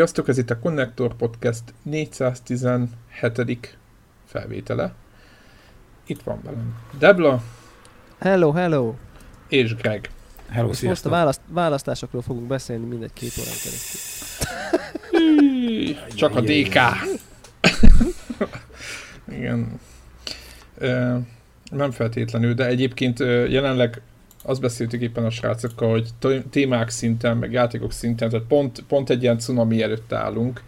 Sziasztok, ez itt a Connector Podcast 417. felvétele. Itt van velem Debla. Hello, hello. És Greg. Hello, Most most a választ, választásokról fogunk beszélni mindegy két órán keresztül. Csak a DK. Igen. Nem feltétlenül, de egyébként jelenleg azt beszéltük éppen a srácokkal, hogy témák szinten, meg játékok szinten, tehát pont, pont egy ilyen cunami előtt állunk.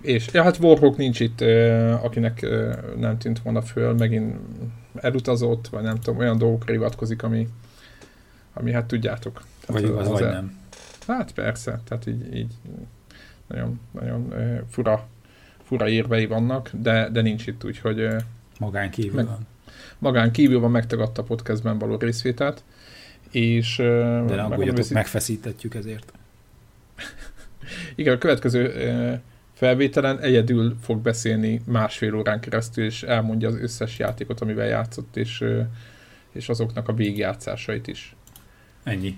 És ja, hát Warhawk nincs itt, akinek nem tűnt volna föl, megint elutazott, vagy nem tudom, olyan dolgokra hivatkozik, ami, ami hát tudjátok. Tehát vagy igaz, vagy el... nem. Hát persze, tehát így, így nagyon, nagyon fura, fura érvei vannak, de, de nincs itt, úgyhogy... Magán kívül meg, van. Magán kívül van, megtagadta a podcastben való részvételt és... De ne aggódjatok, megfeszítetjük ezért. Igen, a következő felvételen egyedül fog beszélni másfél órán keresztül, és elmondja az összes játékot, amivel játszott, és, és azoknak a végigjátszásait is. Ennyi.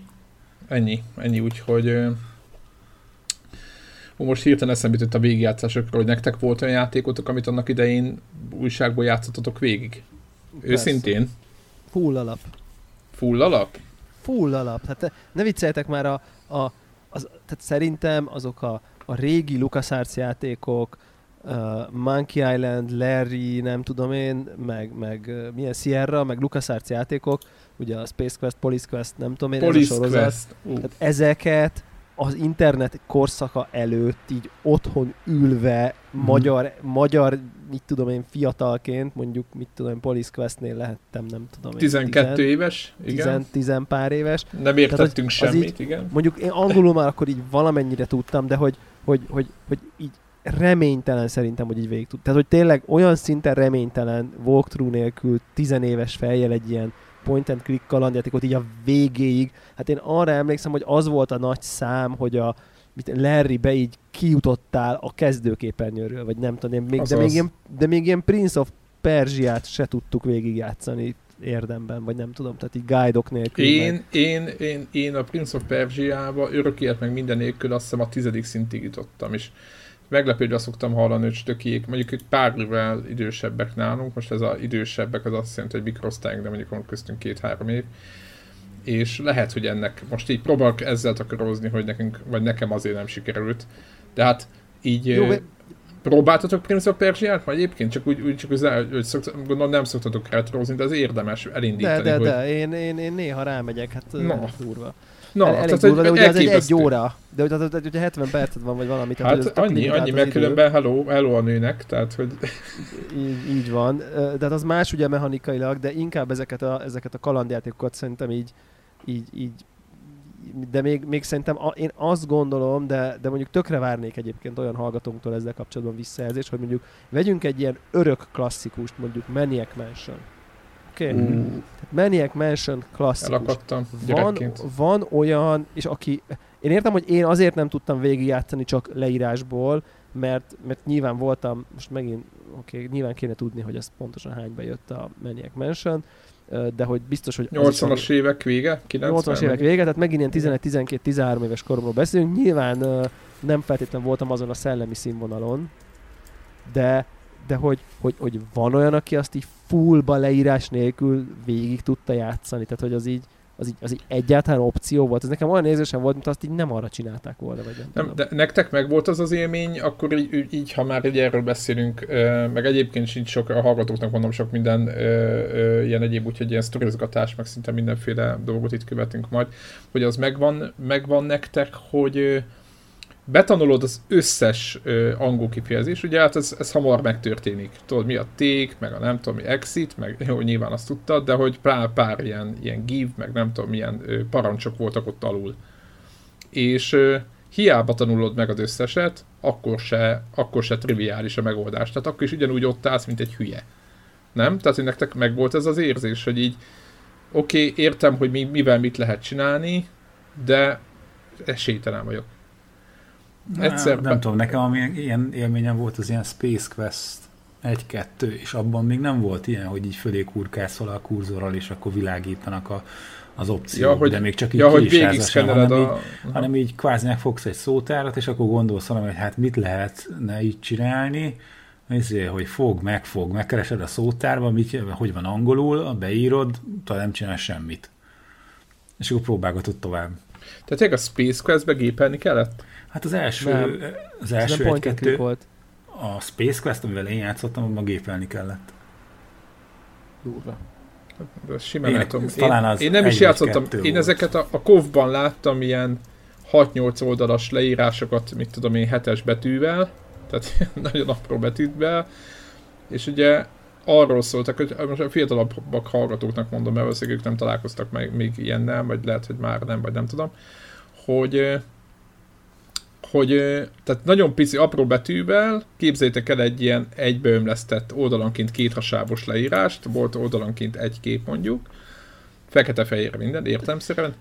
Ennyi, ennyi, úgyhogy most hirtelen eszembe jutott a végigjátszásokról, hogy nektek volt olyan játékotok, amit annak idején újságból játszottatok végig? Persze. Őszintén? Full alap. Full alap? Full alap. Hát ne vicceljetek már a, a az, tehát szerintem azok a, a régi LucasArts játékok, uh, Monkey Island, Larry, nem tudom én, meg, meg uh, milyen Sierra, meg LucasArts játékok, ugye a Space Quest, Police Quest, nem tudom én, Police ez a sorozat. Quest. Uh. Tehát ezeket az internet korszaka előtt így otthon ülve, mm. magyar, magyar, mit tudom én, fiatalként, mondjuk, mit tudom én, Police Questnél lehettem, nem tudom én. 12 tizen, éves, igen. Tizen, tizen pár éves. Nem értettünk Tehát, semmit, így, igen. Mondjuk én angolul már akkor így valamennyire tudtam, de hogy, hogy, hogy, hogy így reménytelen szerintem, hogy így végig tud. Tehát, hogy tényleg olyan szinten reménytelen walkthrough nélkül tizenéves fejjel egy ilyen point and click kalandjátékot így a végéig. Hát én arra emlékszem, hogy az volt a nagy szám, hogy a mit, Larrybe így kijutottál a kezdőképernyőről, vagy nem tudom, még, de, még ilyen, de még ilyen Prince of Persiát se tudtuk végigjátszani érdemben, vagy nem tudom, tehát így guide-ok nélkül. Én, meg... én, én, én a Prince of Persia-ba örökért meg minden nélkül azt hiszem a tizedik szintig jutottam, és meglepődve szoktam hallani, hogy stökiék, mondjuk egy pár évvel idősebbek nálunk, most ez az idősebbek az azt jelenti, hogy mikrosztályunk, de mondjuk van köztünk két-három év, és lehet, hogy ennek most így próbálok ezzel takarózni, hogy nekünk, vagy nekem azért nem sikerült, de hát így Jó, ö, próbáltatok Prince of Persia-t, vagy egyébként csak úgy, úgy csak hogy szoktam, gondolom nem szoktatok retrózni, de az érdemes elindítani. De, de, hogy... de, én, én, én néha rámegyek, hát no. durva. Na, El, elég tehát, durva, de ugye az egy, egy óra. De hogy, tehát, hogyha 70 percet van, vagy valami. Tehát, hát az annyi, annyi, mert különben hello, hello a nőnek, tehát hogy... Így, így van. De hát az más ugye mechanikailag, de inkább ezeket a, ezeket a kalandjátékokat szerintem így, így, így de még, még szerintem a, én azt gondolom, de, de mondjuk tökre várnék egyébként olyan hallgatónktól ezzel kapcsolatban visszajelzés, hogy mondjuk vegyünk egy ilyen örök klasszikust, mondjuk Maniac Mansion Oké? Okay? Mm. Maniac Mansion klasszikus. Elakadtam van, van olyan, és aki... Én értem, hogy én azért nem tudtam végigjátszani csak leírásból, mert, mert nyilván voltam, most megint, oké, okay, nyilván kéne tudni, hogy ez pontosan hányba jött a Maniac Mansion, de hogy biztos, hogy... 80-as évek vége? 80-as évek vége, tehát megint ilyen 11-12-13 éves koromról beszélünk. Nyilván nem feltétlenül voltam azon a szellemi színvonalon, de de hogy, hogy, hogy van olyan, aki azt így fullba leírás nélkül végig tudta játszani, tehát hogy az így, az így, az így egyáltalán opció volt. Ez nekem olyan érzésem volt, mint azt így nem arra csinálták volna. Vagy nem, nem de nektek meg volt az az élmény, akkor így, így ha már így erről beszélünk, meg egyébként sincs sok, a hallgatóknak mondom sok minden ilyen egyéb, úgyhogy ilyen sztorizgatás, meg szinte mindenféle dolgot itt követünk majd, hogy az megvan, megvan nektek, hogy betanulod az összes ö, angol kifejezés, ugye hát ez, ez hamar megtörténik. Tudod mi a take, meg a nem tudom mi exit, meg jó, nyilván azt tudtad, de hogy pár, pár ilyen, ilyen give, meg nem tudom milyen ö, parancsok voltak ott alul. És ö, hiába tanulod meg az összeset, akkor se, akkor se triviális a megoldás. Tehát akkor is ugyanúgy ott állsz, mint egy hülye. Nem? Tehát, hogy nektek meg volt ez az érzés, hogy így oké, okay, értem, hogy mi, mivel mit lehet csinálni, de esélytelen vagyok. Egyszer nem, nem tudom, nekem ami ilyen élményem volt az ilyen Space Quest 1-2, és abban még nem volt ilyen, hogy így fölé kurkászol a kurzorral, és akkor világítanak a, az opció, ja, hogy, de még csak így ja, hogy végig sem, hanem, a... így, hanem így kvázi megfogsz egy szótárat, és akkor gondolsz valami, hogy hát mit lehetne így csinálni, ezért, hogy fog, megfog, megkeresed a szótárba, mit, hogy van angolul, beírod, talán nem csinál semmit. És akkor próbálgatod tovább. Tehát a Space Quest-be gépelni kellett? Hát az első, nem. az első egy-kettő, volt. a Space Quest, amivel én játszottam, abban gépelni kellett. Durva. De simán én, tudom. Talán az én, én nem is játszottam. Én volt. ezeket a, a KOV-ban láttam ilyen 6-8 oldalas leírásokat, mit tudom én, hetes betűvel, tehát nagyon apró betűvel, és ugye arról szóltak, hogy most a fiatalabbak hallgatóknak mondom, mert valószínűleg ők nem találkoztak meg még ilyennel, vagy lehet, hogy már nem, vagy nem tudom, hogy hogy tehát nagyon pici apró betűvel képzeljétek el egy ilyen egybeömlesztett oldalanként kéthasávos leírást, volt oldalanként egy kép mondjuk, fekete-fehér minden, értelmszerűen,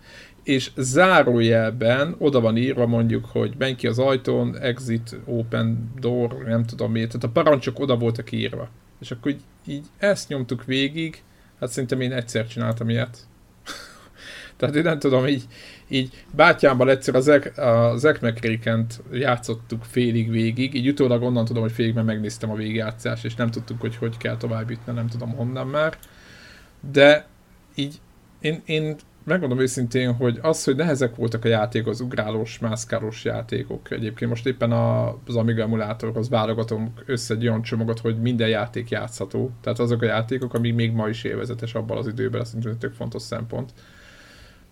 és zárójelben oda van írva mondjuk, hogy menj ki az ajtón, exit, open door, nem tudom miért, tehát a parancsok oda voltak írva. És akkor így, így ezt nyomtuk végig, hát szerintem én egyszer csináltam ilyet. Tehát én nem tudom, így, így bátyámban egyszer az, az Ekmekrékent játszottuk félig végig, így utólag onnan tudom, hogy félig, mert megnéztem a végigjátszást, és nem tudtuk, hogy hogy kell tovább jutni, nem tudom honnan már. De így én, én megmondom őszintén, hogy az, hogy nehezek voltak a játék, az ugrálós, mászkálós játékok. Egyébként most éppen az Amiga emulátorhoz válogatom össze egy olyan csomagot, hogy minden játék játszható. Tehát azok a játékok, ami még ma is élvezetes abban az időben, egy tök fontos szempont.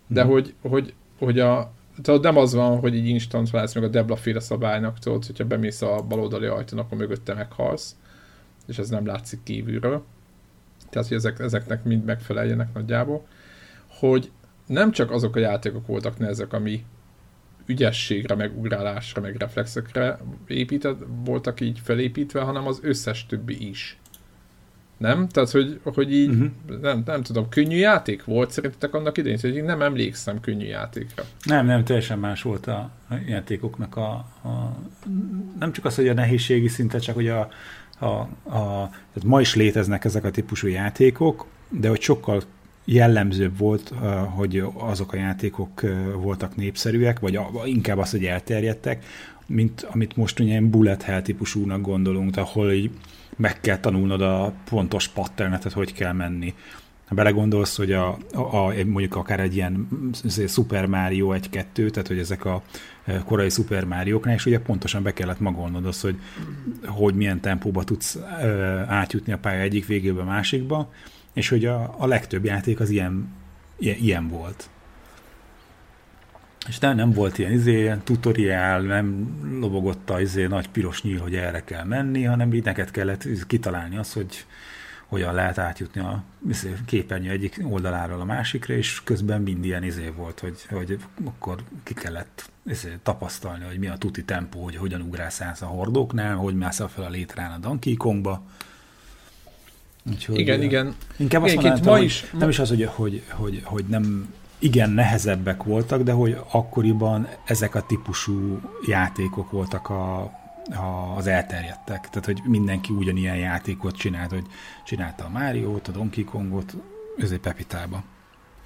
De hmm. hogy, hogy hogy a, tehát nem az van, hogy így instant válsz meg a Debla féle szabálynak, tudod, hogyha bemész a baloldali ajtón, akkor mögötte meghalsz, és ez nem látszik kívülről. Tehát, hogy ezek, ezeknek mind megfeleljenek nagyjából. Hogy nem csak azok a játékok voltak nehezek, ami ügyességre, meg ugrálásra, meg reflexekre épített, voltak így felépítve, hanem az összes többi is. Nem? Tehát, hogy, hogy így, uh-huh. nem, nem tudom, könnyű játék volt szerintetek annak idején? hogy én nem emlékszem könnyű játékra. Nem, nem, teljesen más volt a, játékoknak a, a, nem csak az, hogy a nehézségi szinte, csak hogy a, a, a tehát ma is léteznek ezek a típusú játékok, de hogy sokkal jellemzőbb volt, hogy azok a játékok voltak népszerűek, vagy inkább az, hogy elterjedtek, mint amit most ugye bullet hell típusúnak gondolunk, ahol így meg kell tanulnod a pontos patternetet, hogy kell menni. Ha belegondolsz, hogy a, a, a, mondjuk akár egy ilyen Super Mario 1-2, tehát hogy ezek a e, korai Super Mario-knál, és ugye pontosan be kellett magolnod azt, hogy, hogy milyen tempóba tudsz e, átjutni a pálya egyik végébe a másikba, és hogy a, a legtöbb játék az ilyen, ilyen, ilyen volt. És nem, nem volt ilyen izé, tutoriál, nem lobogott a izé, nagy piros nyíl, hogy erre kell menni, hanem így neked kellett kitalálni azt, hogy hogyan lehet átjutni a izé, képernyő egyik oldaláról a másikra, és közben mind ilyen izé volt, hogy, hogy akkor ki kellett izé, tapasztalni, hogy mi a tuti tempó, hogy hogyan ugrálsz a hordóknál, hogy mászol fel a létrán a Donkey Kongba. Úgyhogy, igen, igen. Inkább azt mondanám, ma is, nem is az, hogy, hogy, hogy, hogy nem igen nehezebbek voltak, de hogy akkoriban ezek a típusú játékok voltak a, a, az elterjedtek. Tehát, hogy mindenki ugyanilyen játékot csinált, hogy csinálta a Máriót, a Donkey Kongot, ezért Pepitába.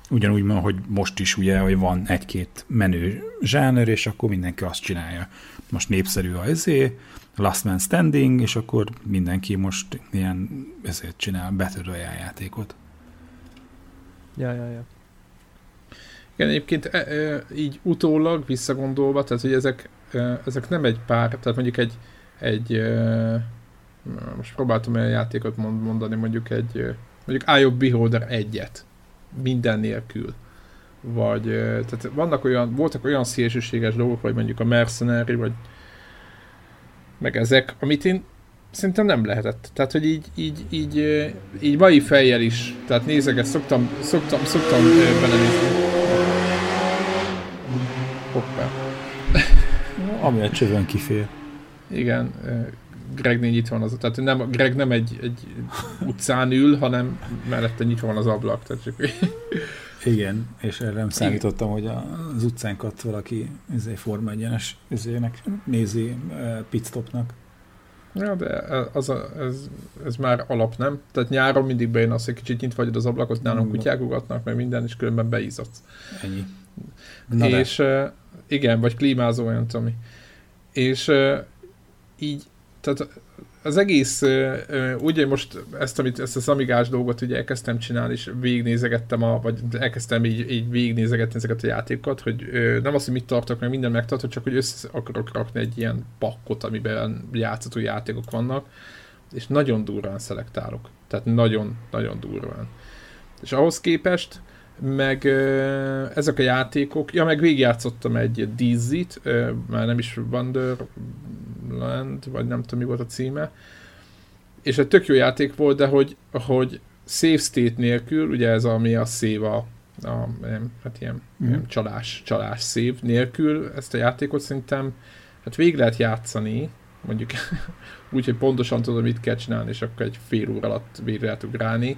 Ugyanúgy, hogy most is ugye, hogy van egy-két menő zsáner, és akkor mindenki azt csinálja. Most népszerű a ezé, Last Man Standing, és akkor mindenki most ilyen ezért csinál Battle Royale játékot. Ja, ja, ja. Igen, egyébként e, e, így utólag visszagondolva, tehát hogy ezek, e, ezek nem egy pár, tehát mondjuk egy, egy e, most próbáltam olyan játékot mondani, mondjuk egy mondjuk Eye of Beholder egyet, minden nélkül. Vagy, e, tehát vannak olyan, voltak olyan szélsőséges dolgok, vagy mondjuk a Mercenary, vagy meg ezek, amit én szerintem nem lehetett. Tehát, hogy így, így, így, e, így mai fejjel is, tehát nézeget, szoktam, szoktam, szoktam belenézni Hoppá. Ami a csövön kifér. Igen, Gregnél nyitva van az, tehát nem, Greg nem egy, egy utcán ül, hanem mellette nyitva van az ablak. Tehát csak... Igen, és erre nem számítottam, hogy az utcánkat valaki ezért Forma egyenes ezének nézi pitstopnak. Ja, de az a, ez, ez már alap, nem? Tehát nyáron mindig bejön az, hogy kicsit nyitva vagy az ablakot, nálunk mm. kutyák ugatnak, meg minden, és különben beízadsz. Ennyi. Na és de. Igen, vagy klímázó olyan, Tomi. És így, tehát az egész, ugye most ezt, amit, ezt a szamigás dolgot ugye elkezdtem csinálni, és végignézegettem, a, vagy elkezdtem így, így végignézegetni ezeket a játékokat, hogy nem az, hogy mit tartok, meg minden megtartok, csak hogy össze akarok rakni egy ilyen pakkot, amiben játszható játékok vannak, és nagyon durván szelektálok. Tehát nagyon-nagyon durván. És ahhoz képest, meg ezek a játékok, ja, meg végigjátszottam egy Dizzy-t, már nem is Wonderland, vagy nem tudom mi volt a címe, és egy tök jó játék volt, de hogy, hogy save state nélkül, ugye ez ami a save a, a hát ilyen, mm. ilyen csalás, csalás save nélkül, ezt a játékot szerintem hát végig lehet játszani, mondjuk úgy, hogy pontosan tudom, mit kell csinálni, és akkor egy fél óra alatt végig lehet ugrálni,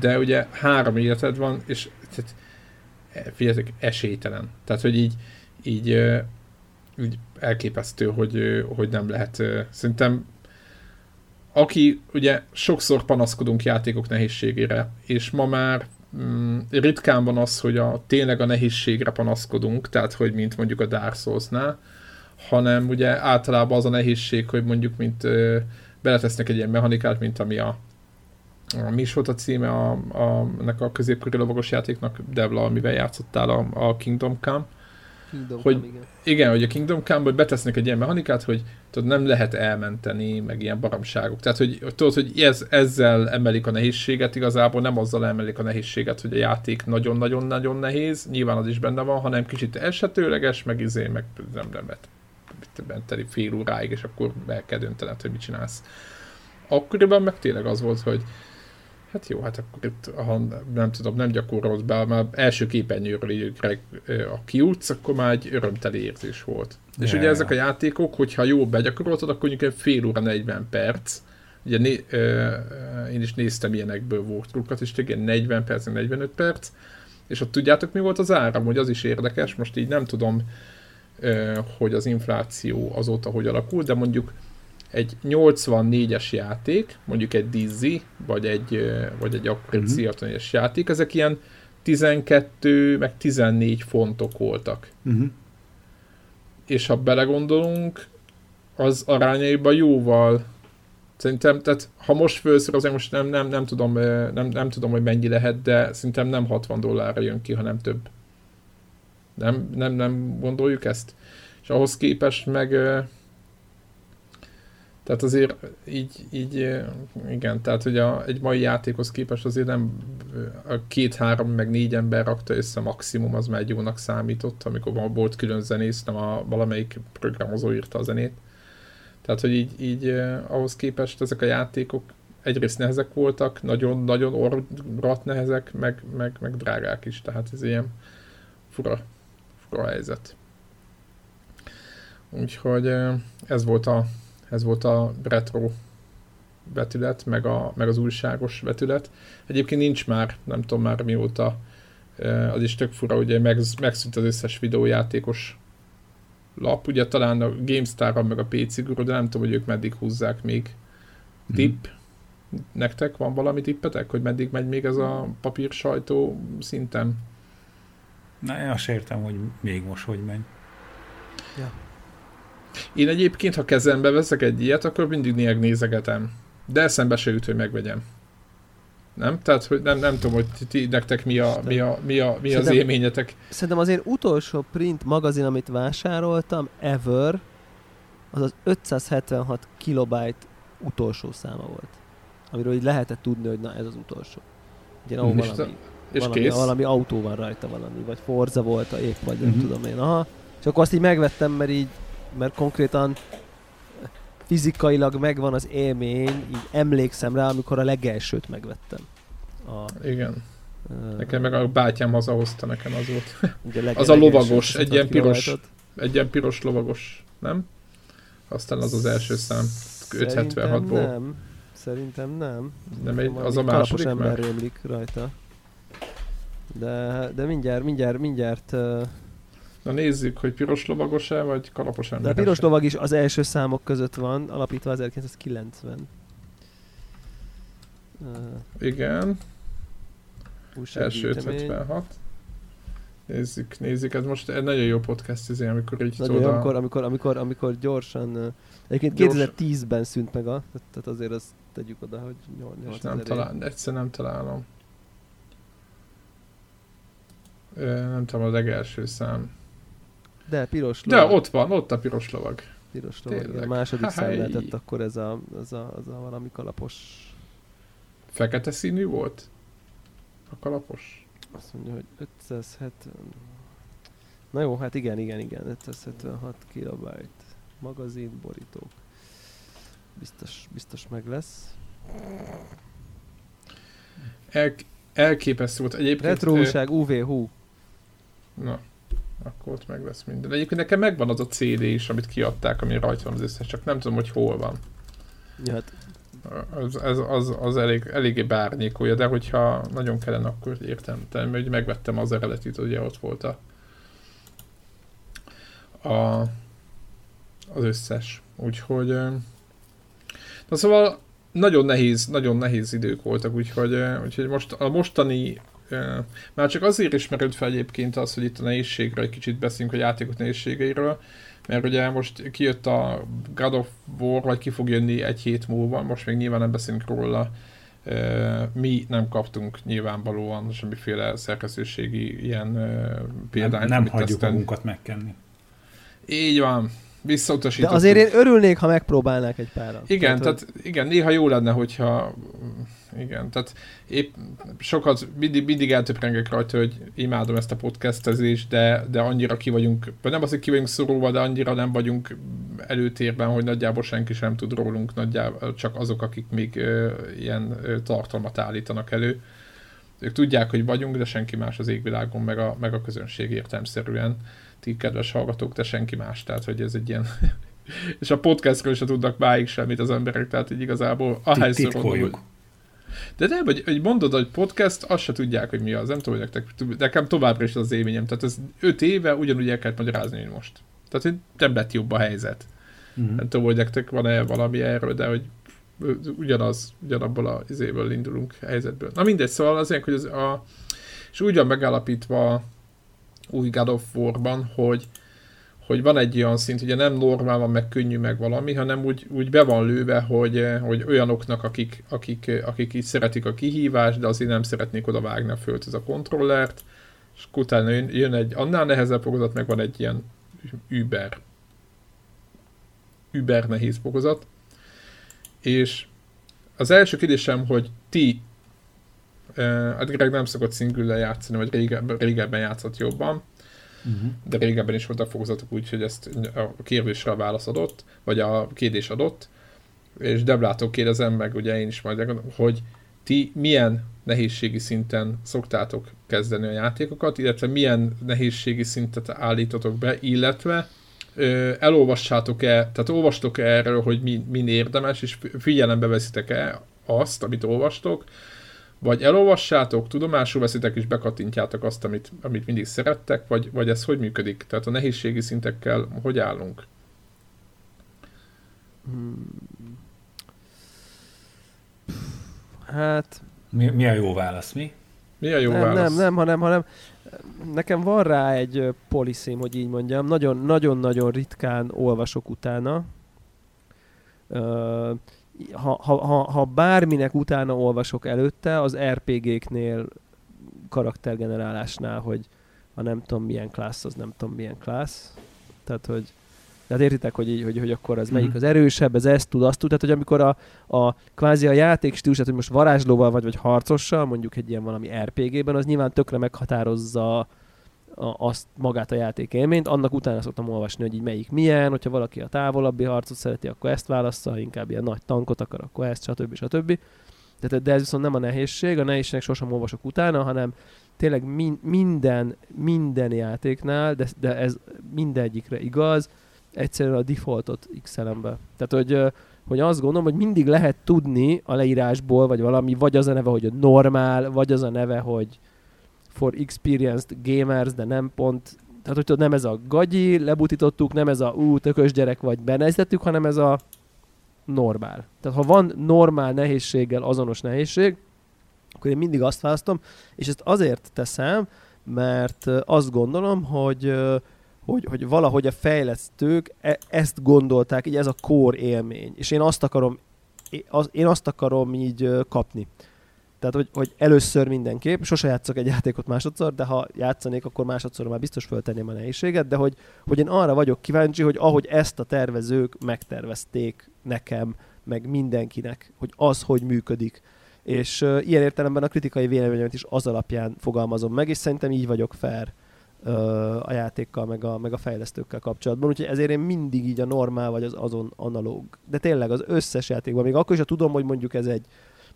de ugye három életed van, és tehát, e, figyeljetek, esélytelen. Tehát, hogy így, így, így elképesztő, hogy, hogy nem lehet. Szerintem aki, ugye sokszor panaszkodunk játékok nehézségére, és ma már mm, ritkán van az, hogy a, tényleg a nehézségre panaszkodunk, tehát hogy mint mondjuk a Dark Souls-nál, hanem ugye általában az a nehézség, hogy mondjuk mint ö, beletesznek egy ilyen mechanikát, mint ami a a, mi is volt a címe a, a, ennek a középkörű lovagos játéknak, Devla, amivel játszottál a, a Kingdom Come. Kingdom hogy, Come, igen. igen, hogy a Kingdom Come, hogy betesznek egy ilyen mechanikát, hogy tudod, nem lehet elmenteni, meg ilyen baromságok. Tehát, hogy tudod, hogy ez, ezzel emelik a nehézséget, igazából nem azzal emelik a nehézséget, hogy a játék nagyon-nagyon-nagyon nehéz, nyilván az is benne van, hanem kicsit esetőleges, meg izé, meg nem lehet menteni fél óráig, és akkor el kell döntened, hogy mit csinálsz. Akkoriban meg tényleg az volt, hogy Hát jó, hát akkor itt, ha nem tudom, nem gyakorolsz be, már első képernyőről így a kiútsz, akkor már egy örömteli érzés volt. Yeah. És ugye ezek a játékok, hogyha jó begyakoroltad, akkor mondjuk egy fél óra 40 perc, ugye né, ö, én is néztem ilyenekből walkthrough és igen, 40 perc, 45 perc, és ott tudjátok mi volt az áram, hogy az is érdekes, most így nem tudom, ö, hogy az infláció azóta hogy alakul, de mondjuk egy 84-es játék, mondjuk egy Dizzy, vagy egy, vagy egy akkori uh-huh. es játék, ezek ilyen 12 meg 14 fontok voltak. Uh-huh. És ha belegondolunk, az arányaiban jóval Szerintem, tehát ha most azért most nem, nem, nem, tudom, nem, nem tudom, hogy mennyi lehet, de szerintem nem 60 dollárra jön ki, hanem több. Nem, nem, nem gondoljuk ezt? És ahhoz képest meg tehát azért így, így igen, tehát hogy a, egy mai játékhoz képest azért nem a két-három meg négy ember rakta össze maximum, az már egy jónak számított, amikor volt külön zenész, nem a valamelyik programozó írta a zenét. Tehát, hogy így, így ahhoz képest ezek a játékok egyrészt nehezek voltak, nagyon-nagyon orrat nehezek, meg, meg, meg drágák is, tehát ez ilyen fura, fura helyzet. Úgyhogy ez volt a ez volt a retro vetület, meg, a, meg az újságos vetület. Egyébként nincs már, nem tudom már mióta, az is tök fura, ugye meg, megszűnt az összes videójátékos lap, ugye talán a GameStar meg a PC Guru, de nem tudom, hogy ők meddig húzzák még. Mhm. Tipp? Hmm. Nektek van valami tippetek, hogy meddig megy még ez a papír sajtó szinten? Na, én azt értem, hogy még most hogy megy. Ja. Én egyébként, ha kezembe veszek egy ilyet, akkor mindig néha nézegetem. De eszembe se jut, hogy megvegyem. Nem? Tehát, hogy nem, nem tudom, hogy ti, nektek mi, a, mi, a, mi, a, mi az élményetek. Szerintem az én utolsó print magazin, amit vásároltam, ever, az az 576 kilobyte utolsó száma volt. Amiről így lehetett tudni, hogy na ez az utolsó. Ugye, ahol és valami, és valami, kész? valami autó van rajta valami, vagy Forza volt a épp, vagy nem uh-huh. tudom én. Aha. És akkor azt így megvettem, mert így mert konkrétan fizikailag megvan az élmény, így emlékszem rá, amikor a legelsőt megvettem. A, Igen. Uh, nekem meg a bátyám hazahozta, nekem az volt. Ugye az a lovagos, egy ilyen piros, egy ilyen piros lovagos, nem? Aztán az az első szám, 576-ból. nem. Szerintem nem. Nem, egy, az a második ember rémlik rajta. De, de mindjárt, mindjárt, mindjárt uh, Na nézzük, hogy piros lovagos-e, vagy kalapos ember. De a piros lovag is az első számok között van, alapítva 1990. Uh, Igen, első gyűjtemény. 56. Nézzük, nézzük, ez most egy nagyon jó podcast, ez amikor így Nagyon jó, amikor, amikor, amikor, amikor gyorsan... Egyébként Gyors- 2010-ben szűnt meg a... Tehát azért azt tegyük oda, hogy és 8 nem talál, egyszer nem találom. Ö, Nem tudom, a legelső szám. De piros De lovag. ott van, ott a piros lovag. Piros lovag. igen. A Tényleg. második szám lehetett akkor ez a, ez a, az a valami kalapos... Fekete színű volt? A kalapos? Azt mondja, hogy 570... Na jó, hát igen, igen, igen, 576 kilobyte. Magazin, borítók. Biztos, biztos meg lesz. El, elképesztő volt. Egyébként... Újság, UV, hú. Na, akkor ott meg lesz minden. Egyébként nekem megvan az a CD is, amit kiadták, ami rajta van az összes, csak nem tudom, hogy hol van. Ja, hát Az, az, az, az elég, eléggé bárnyékolja, de hogyha nagyon kellene, akkor értem. Tehát hogy megvettem az eredetit, ugye ott volt a, a az összes. Úgyhogy na szóval nagyon nehéz, nagyon nehéz idők voltak, úgyhogy, úgyhogy most a mostani már csak azért is merült fel egyébként az, hogy itt a nehézségről egy kicsit beszélünk a játékok nehézségeiről, mert ugye most kijött a God of War, vagy ki fog jönni egy hét múlva, most még nyilván nem beszélünk róla, mi nem kaptunk nyilvánvalóan semmiféle szerkesztőségi ilyen példányt. nem, nem hagyjuk tesztelni. magunkat megkenni. Így van, De visszautasítottuk. azért én örülnék, ha megpróbálnák egy páran. Igen, hogy- tehát igen, néha jó lenne, hogyha igen, tehát épp sokat, mindig, mindig eltöprengek rajta, hogy imádom ezt a podcastezést, de, de annyira ki vagyunk, vagy nem az, hogy ki vagyunk szorulva, de annyira nem vagyunk előtérben, hogy nagyjából senki sem tud rólunk, nagyjából csak azok, akik még ö, ilyen ö, tartalmat állítanak elő. Ők tudják, hogy vagyunk, de senki más az égvilágon, meg a, meg a közönség értelmszerűen. Ti kedves hallgatók, de senki más, tehát hogy ez egy ilyen és a podcastről se tudnak máig semmit az emberek, tehát így igazából ahányszor. Titkoljuk. De nem, hogy, hogy mondod, hogy podcast, azt se tudják, hogy mi az. Nem tudom, hogy nektek, nekem továbbra is az élményem. Tehát ez öt éve ugyanúgy el kellett magyarázni, mint most. Tehát, hogy nem lett jobb a helyzet. Mhm. Nem tudom, hogy nektek van-e valami erről, de hogy ugyanaz, ugyanabból az izéből indulunk helyzetből. Na mindegy, szóval azért, hogy az a... És úgy van megállapítva új God of War-ban, hogy hogy van egy olyan szint, ugye nem normál van, meg könnyű, meg valami, hanem úgy, úgy be van lőve, hogy, eh, hogy olyanoknak, akik, akik, eh, akik így szeretik a kihívást, de azért nem szeretnék oda vágni a földhöz a kontrollert, és utána jön, jön egy annál nehezebb fokozat, meg van egy ilyen über über nehéz fokozat. És az első kérdésem, hogy ti uh, a Greg nem szokott single játszani, vagy régebben, régebben játszott jobban, Mhm. de régebben is voltak fokozatok úgy, hogy ezt a kérdésre a válasz adott, vagy a kérdés adott, és Deblától kérdezem meg, ugye én is majd, hogy ti milyen nehézségi szinten szoktátok kezdeni a játékokat, illetve milyen nehézségi szintet állítotok be, illetve ö, elolvassátok-e, tehát olvastok-e erről, hogy mi, min érdemes, és figyelembe veszitek-e azt, amit olvastok, vagy elolvassátok, tudomásul veszitek és bekattintjátok azt, amit, amit mindig szerettek, vagy, vagy ez hogy működik? Tehát a nehézségi szintekkel hogy állunk? Hmm. Hát Mi, mi a jó válasz, mi? Mi a jó nem, válasz? nem, nem, hanem, hanem nekem van rá egy ö, poliszim, hogy így mondjam. Nagyon, nagyon-nagyon ritkán olvasok utána. Ö, ha, ha, ha, ha bárminek utána olvasok előtte, az RPG-knél karaktergenerálásnál, hogy ha nem tudom milyen klassz, az nem tudom milyen klassz. Tehát, hogy de hát értitek, hogy, így, hogy, hogy akkor az melyik Mhm. az erősebb, ez ezt tud, azt tud. Tehát, hogy amikor a, a kvázi a játék stílusát, hogy most varázslóval vagy, vagy harcossal, mondjuk egy ilyen valami RPG-ben, az nyilván tökre meghatározza a, azt magát a játék élményt, annak utána szoktam olvasni, hogy így melyik milyen, hogyha valaki a távolabbi harcot szereti, akkor ezt válassza, ha inkább ilyen nagy tankot akar, akkor ezt, stb. stb. De, de ez viszont nem a nehézség, a nehézségnek sosem olvasok utána, hanem tényleg min, minden, minden játéknál, de, de ez mindegyikre igaz, egyszerűen a defaultot x be. Tehát, hogy, hogy azt gondolom, hogy mindig lehet tudni a leírásból, vagy valami, vagy az a neve, hogy normál, vagy az a neve, hogy for experienced gamers, de nem pont, Tehát, hogy tudod, nem ez a gagyi, lebutítottuk, nem ez a ú, tökös gyerek vagy beneztettük, hanem ez a normál. Tehát ha van normál nehézséggel azonos nehézség, akkor én mindig azt választom, és ezt azért teszem, mert azt gondolom, hogy hogy, hogy valahogy a fejlesztők e- ezt gondolták, így ez a core élmény, és én azt akarom, én azt akarom így kapni. Tehát, hogy, hogy először mindenképp, sose játszok egy játékot másodszor, de ha játszanék, akkor másodszor már biztos föltenném a nehézséget, de hogy, hogy én arra vagyok kíváncsi, hogy ahogy ezt a tervezők megtervezték nekem, meg mindenkinek, hogy az hogy működik. És uh, ilyen értelemben a kritikai véleményemet is az alapján fogalmazom meg, és szerintem így vagyok fair a játékkal, meg a, meg a fejlesztőkkel kapcsolatban, úgyhogy ezért én mindig így a normál vagy az azon analóg. De tényleg az összes játékban, még akkor is, ha tudom, hogy mondjuk ez egy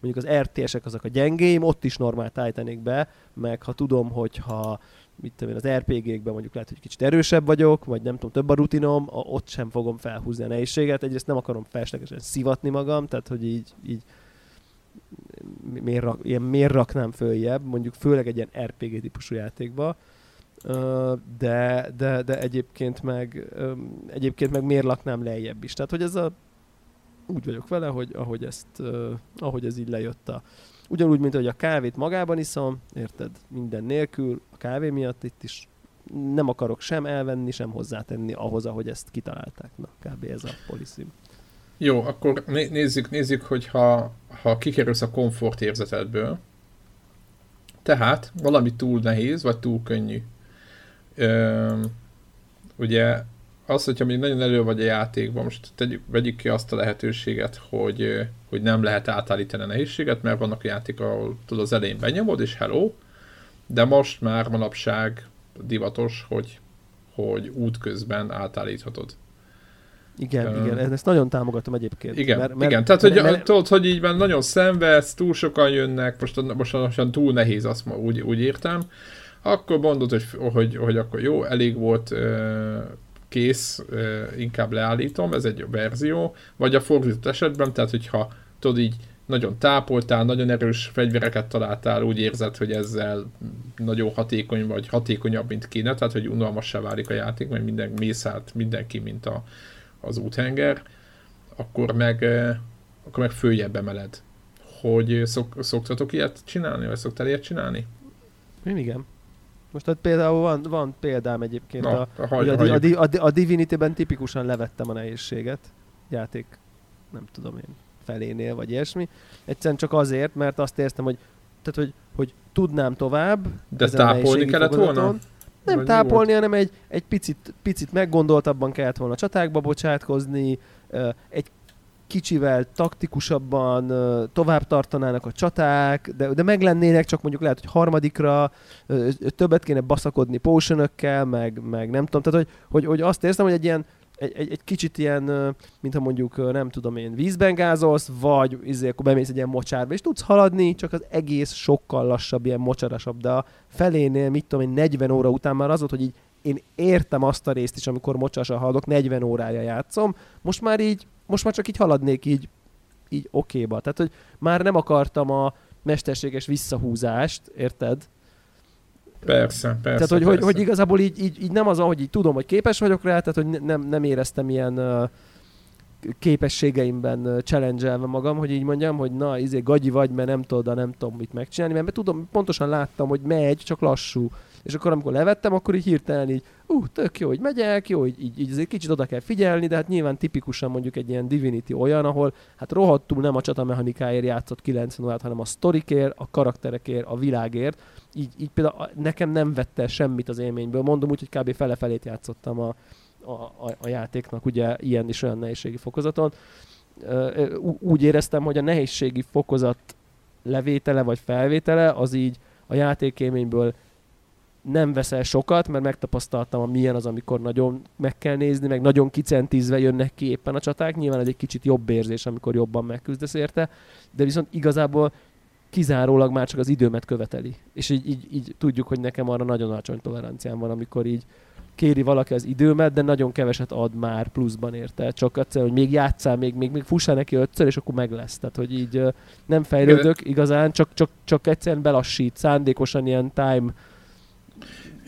mondjuk az RTS-ek azok a gyengéim, ott is normál tájtanék be, meg ha tudom, hogy ha mit tudom én, az RPG-kben mondjuk lehet, hogy kicsit erősebb vagyok, vagy nem tudom, több a rutinom, a, ott sem fogom felhúzni a nehézséget. Egyrészt nem akarom feleslegesen szivatni magam, tehát hogy így, így miért, rak, ilyen, miért raknám följebb, mondjuk főleg egy ilyen RPG típusú játékba, de, de, de egyébként meg, egyébként meg miért laknám lejjebb is. Tehát, hogy ez a úgy vagyok vele, hogy ahogy, ezt, uh, ahogy ez így lejött a... Ugyanúgy, mint hogy a kávét magában iszom, érted? Minden nélkül, a kávé miatt itt is nem akarok sem elvenni, sem hozzátenni ahhoz, ahogy ezt kitalálták. Na, kb. ez a policy. Jó, akkor né- nézzük, nézzük, hogy ha, ha kikerülsz a komfort érzetedből, tehát valami túl nehéz, vagy túl könnyű. Ö, ugye az, hogyha még nagyon elő vagy a játékban, most tegyük, vegyük ki azt a lehetőséget, hogy, hogy nem lehet átállítani a nehézséget, mert vannak játék, ahol tudod az elején benyomod, és hello, de most már manapság divatos, hogy, hogy útközben átállíthatod. Igen, um, igen, ezt nagyon támogatom egyébként. Igen, mert, mert, igen. tehát hogy, mert, tudod, hogy így nagyon szenvedsz, túl sokan jönnek, most, most, most túl nehéz, azt úgy, úgy értem, akkor mondod, hogy, hogy, hogy akkor jó, elég volt kész, inkább leállítom, ez egy verzió, vagy a fordított esetben, tehát hogyha tudod így nagyon tápoltál, nagyon erős fegyvereket találtál, úgy érzed, hogy ezzel nagyon hatékony vagy, hatékonyabb, mint kéne, tehát hogy unalmassá válik a játék, mert minden mész át mindenki, mint a, az úthenger, akkor meg, akkor meg följebb emeled. Hogy szok, szoktatok ilyet csinálni, vagy szoktál ilyet csinálni? Én igen. Most ott például van, van példám egyébként. Na, a, a, a, a, a, a Divinity-ben tipikusan levettem a nehézséget. Játék, nem tudom én, felénél, vagy ilyesmi. Egyszerűen csak azért, mert azt értem, hogy, tehát, hogy, hogy tudnám tovább. De tápolni kellett volna? Nem vagy tápolni, hanem egy, egy picit, picit meggondoltabban kellett volna csatákba bocsátkozni, egy kicsivel taktikusabban tovább tartanának a csaták, de, de meglennének, csak mondjuk lehet, hogy harmadikra többet kéne baszakodni potionökkel, meg, meg nem tudom, tehát hogy, hogy, hogy azt érzem, hogy egy ilyen egy, egy, egy kicsit ilyen, mintha mondjuk nem tudom én, vízben gázolsz, vagy izé, akkor bemész egy ilyen mocsárba, és tudsz haladni, csak az egész sokkal lassabb, ilyen mocsarasabb, de a felénél, mit tudom én, 40 óra után már az volt, hogy így én értem azt a részt is, amikor mocsasan haladok, 40 órája játszom, most már így most már csak így haladnék így, így okéba. Tehát, hogy már nem akartam a mesterséges visszahúzást, érted? Persze, persze. Tehát, hogy, persze. Hogy, hogy igazából így, így, így nem az, hogy így tudom, hogy képes vagyok rá, tehát, hogy nem, nem éreztem ilyen uh, képességeimben uh, challenge magam, hogy így mondjam, hogy na, izé gagyi vagy, mert nem tudod, nem tudom mit megcsinálni, mert tudom, pontosan láttam, hogy megy, csak lassú. És akkor amikor levettem, akkor így hirtelen így, ú, tök jó, hogy megyek, jó, így, így, így azért kicsit oda kell figyelni, de hát nyilván tipikusan mondjuk egy ilyen Divinity olyan, ahol hát rohadtul nem a csatamechanikáért játszott 90 órát, hanem a sztorikért, a karakterekért, a világért. Így, így például nekem nem vette semmit az élményből, mondom úgy, hogy kb. fele-felét játszottam a, a, a, a játéknak, ugye ilyen is olyan nehézségi fokozaton. Úgy éreztem, hogy a nehézségi fokozat levétele vagy felvétele az így a játékélményből nem veszel sokat, mert megtapasztaltam, hogy milyen az, amikor nagyon meg kell nézni, meg nagyon kicentizve jönnek ki éppen a csaták. Nyilván ez egy kicsit jobb érzés, amikor jobban megküzdesz érte, de viszont igazából kizárólag már csak az időmet követeli. És így, így, így tudjuk, hogy nekem arra nagyon alacsony toleranciám van, amikor így kéri valaki az időmet, de nagyon keveset ad már pluszban érte. Csak egyszerűen, hogy még játszál, még, még, még fussál neki ötször, és akkor meg lesz. Tehát, hogy így nem fejlődök igazán, csak, csak, csak egyszerűen belassít, szándékosan ilyen time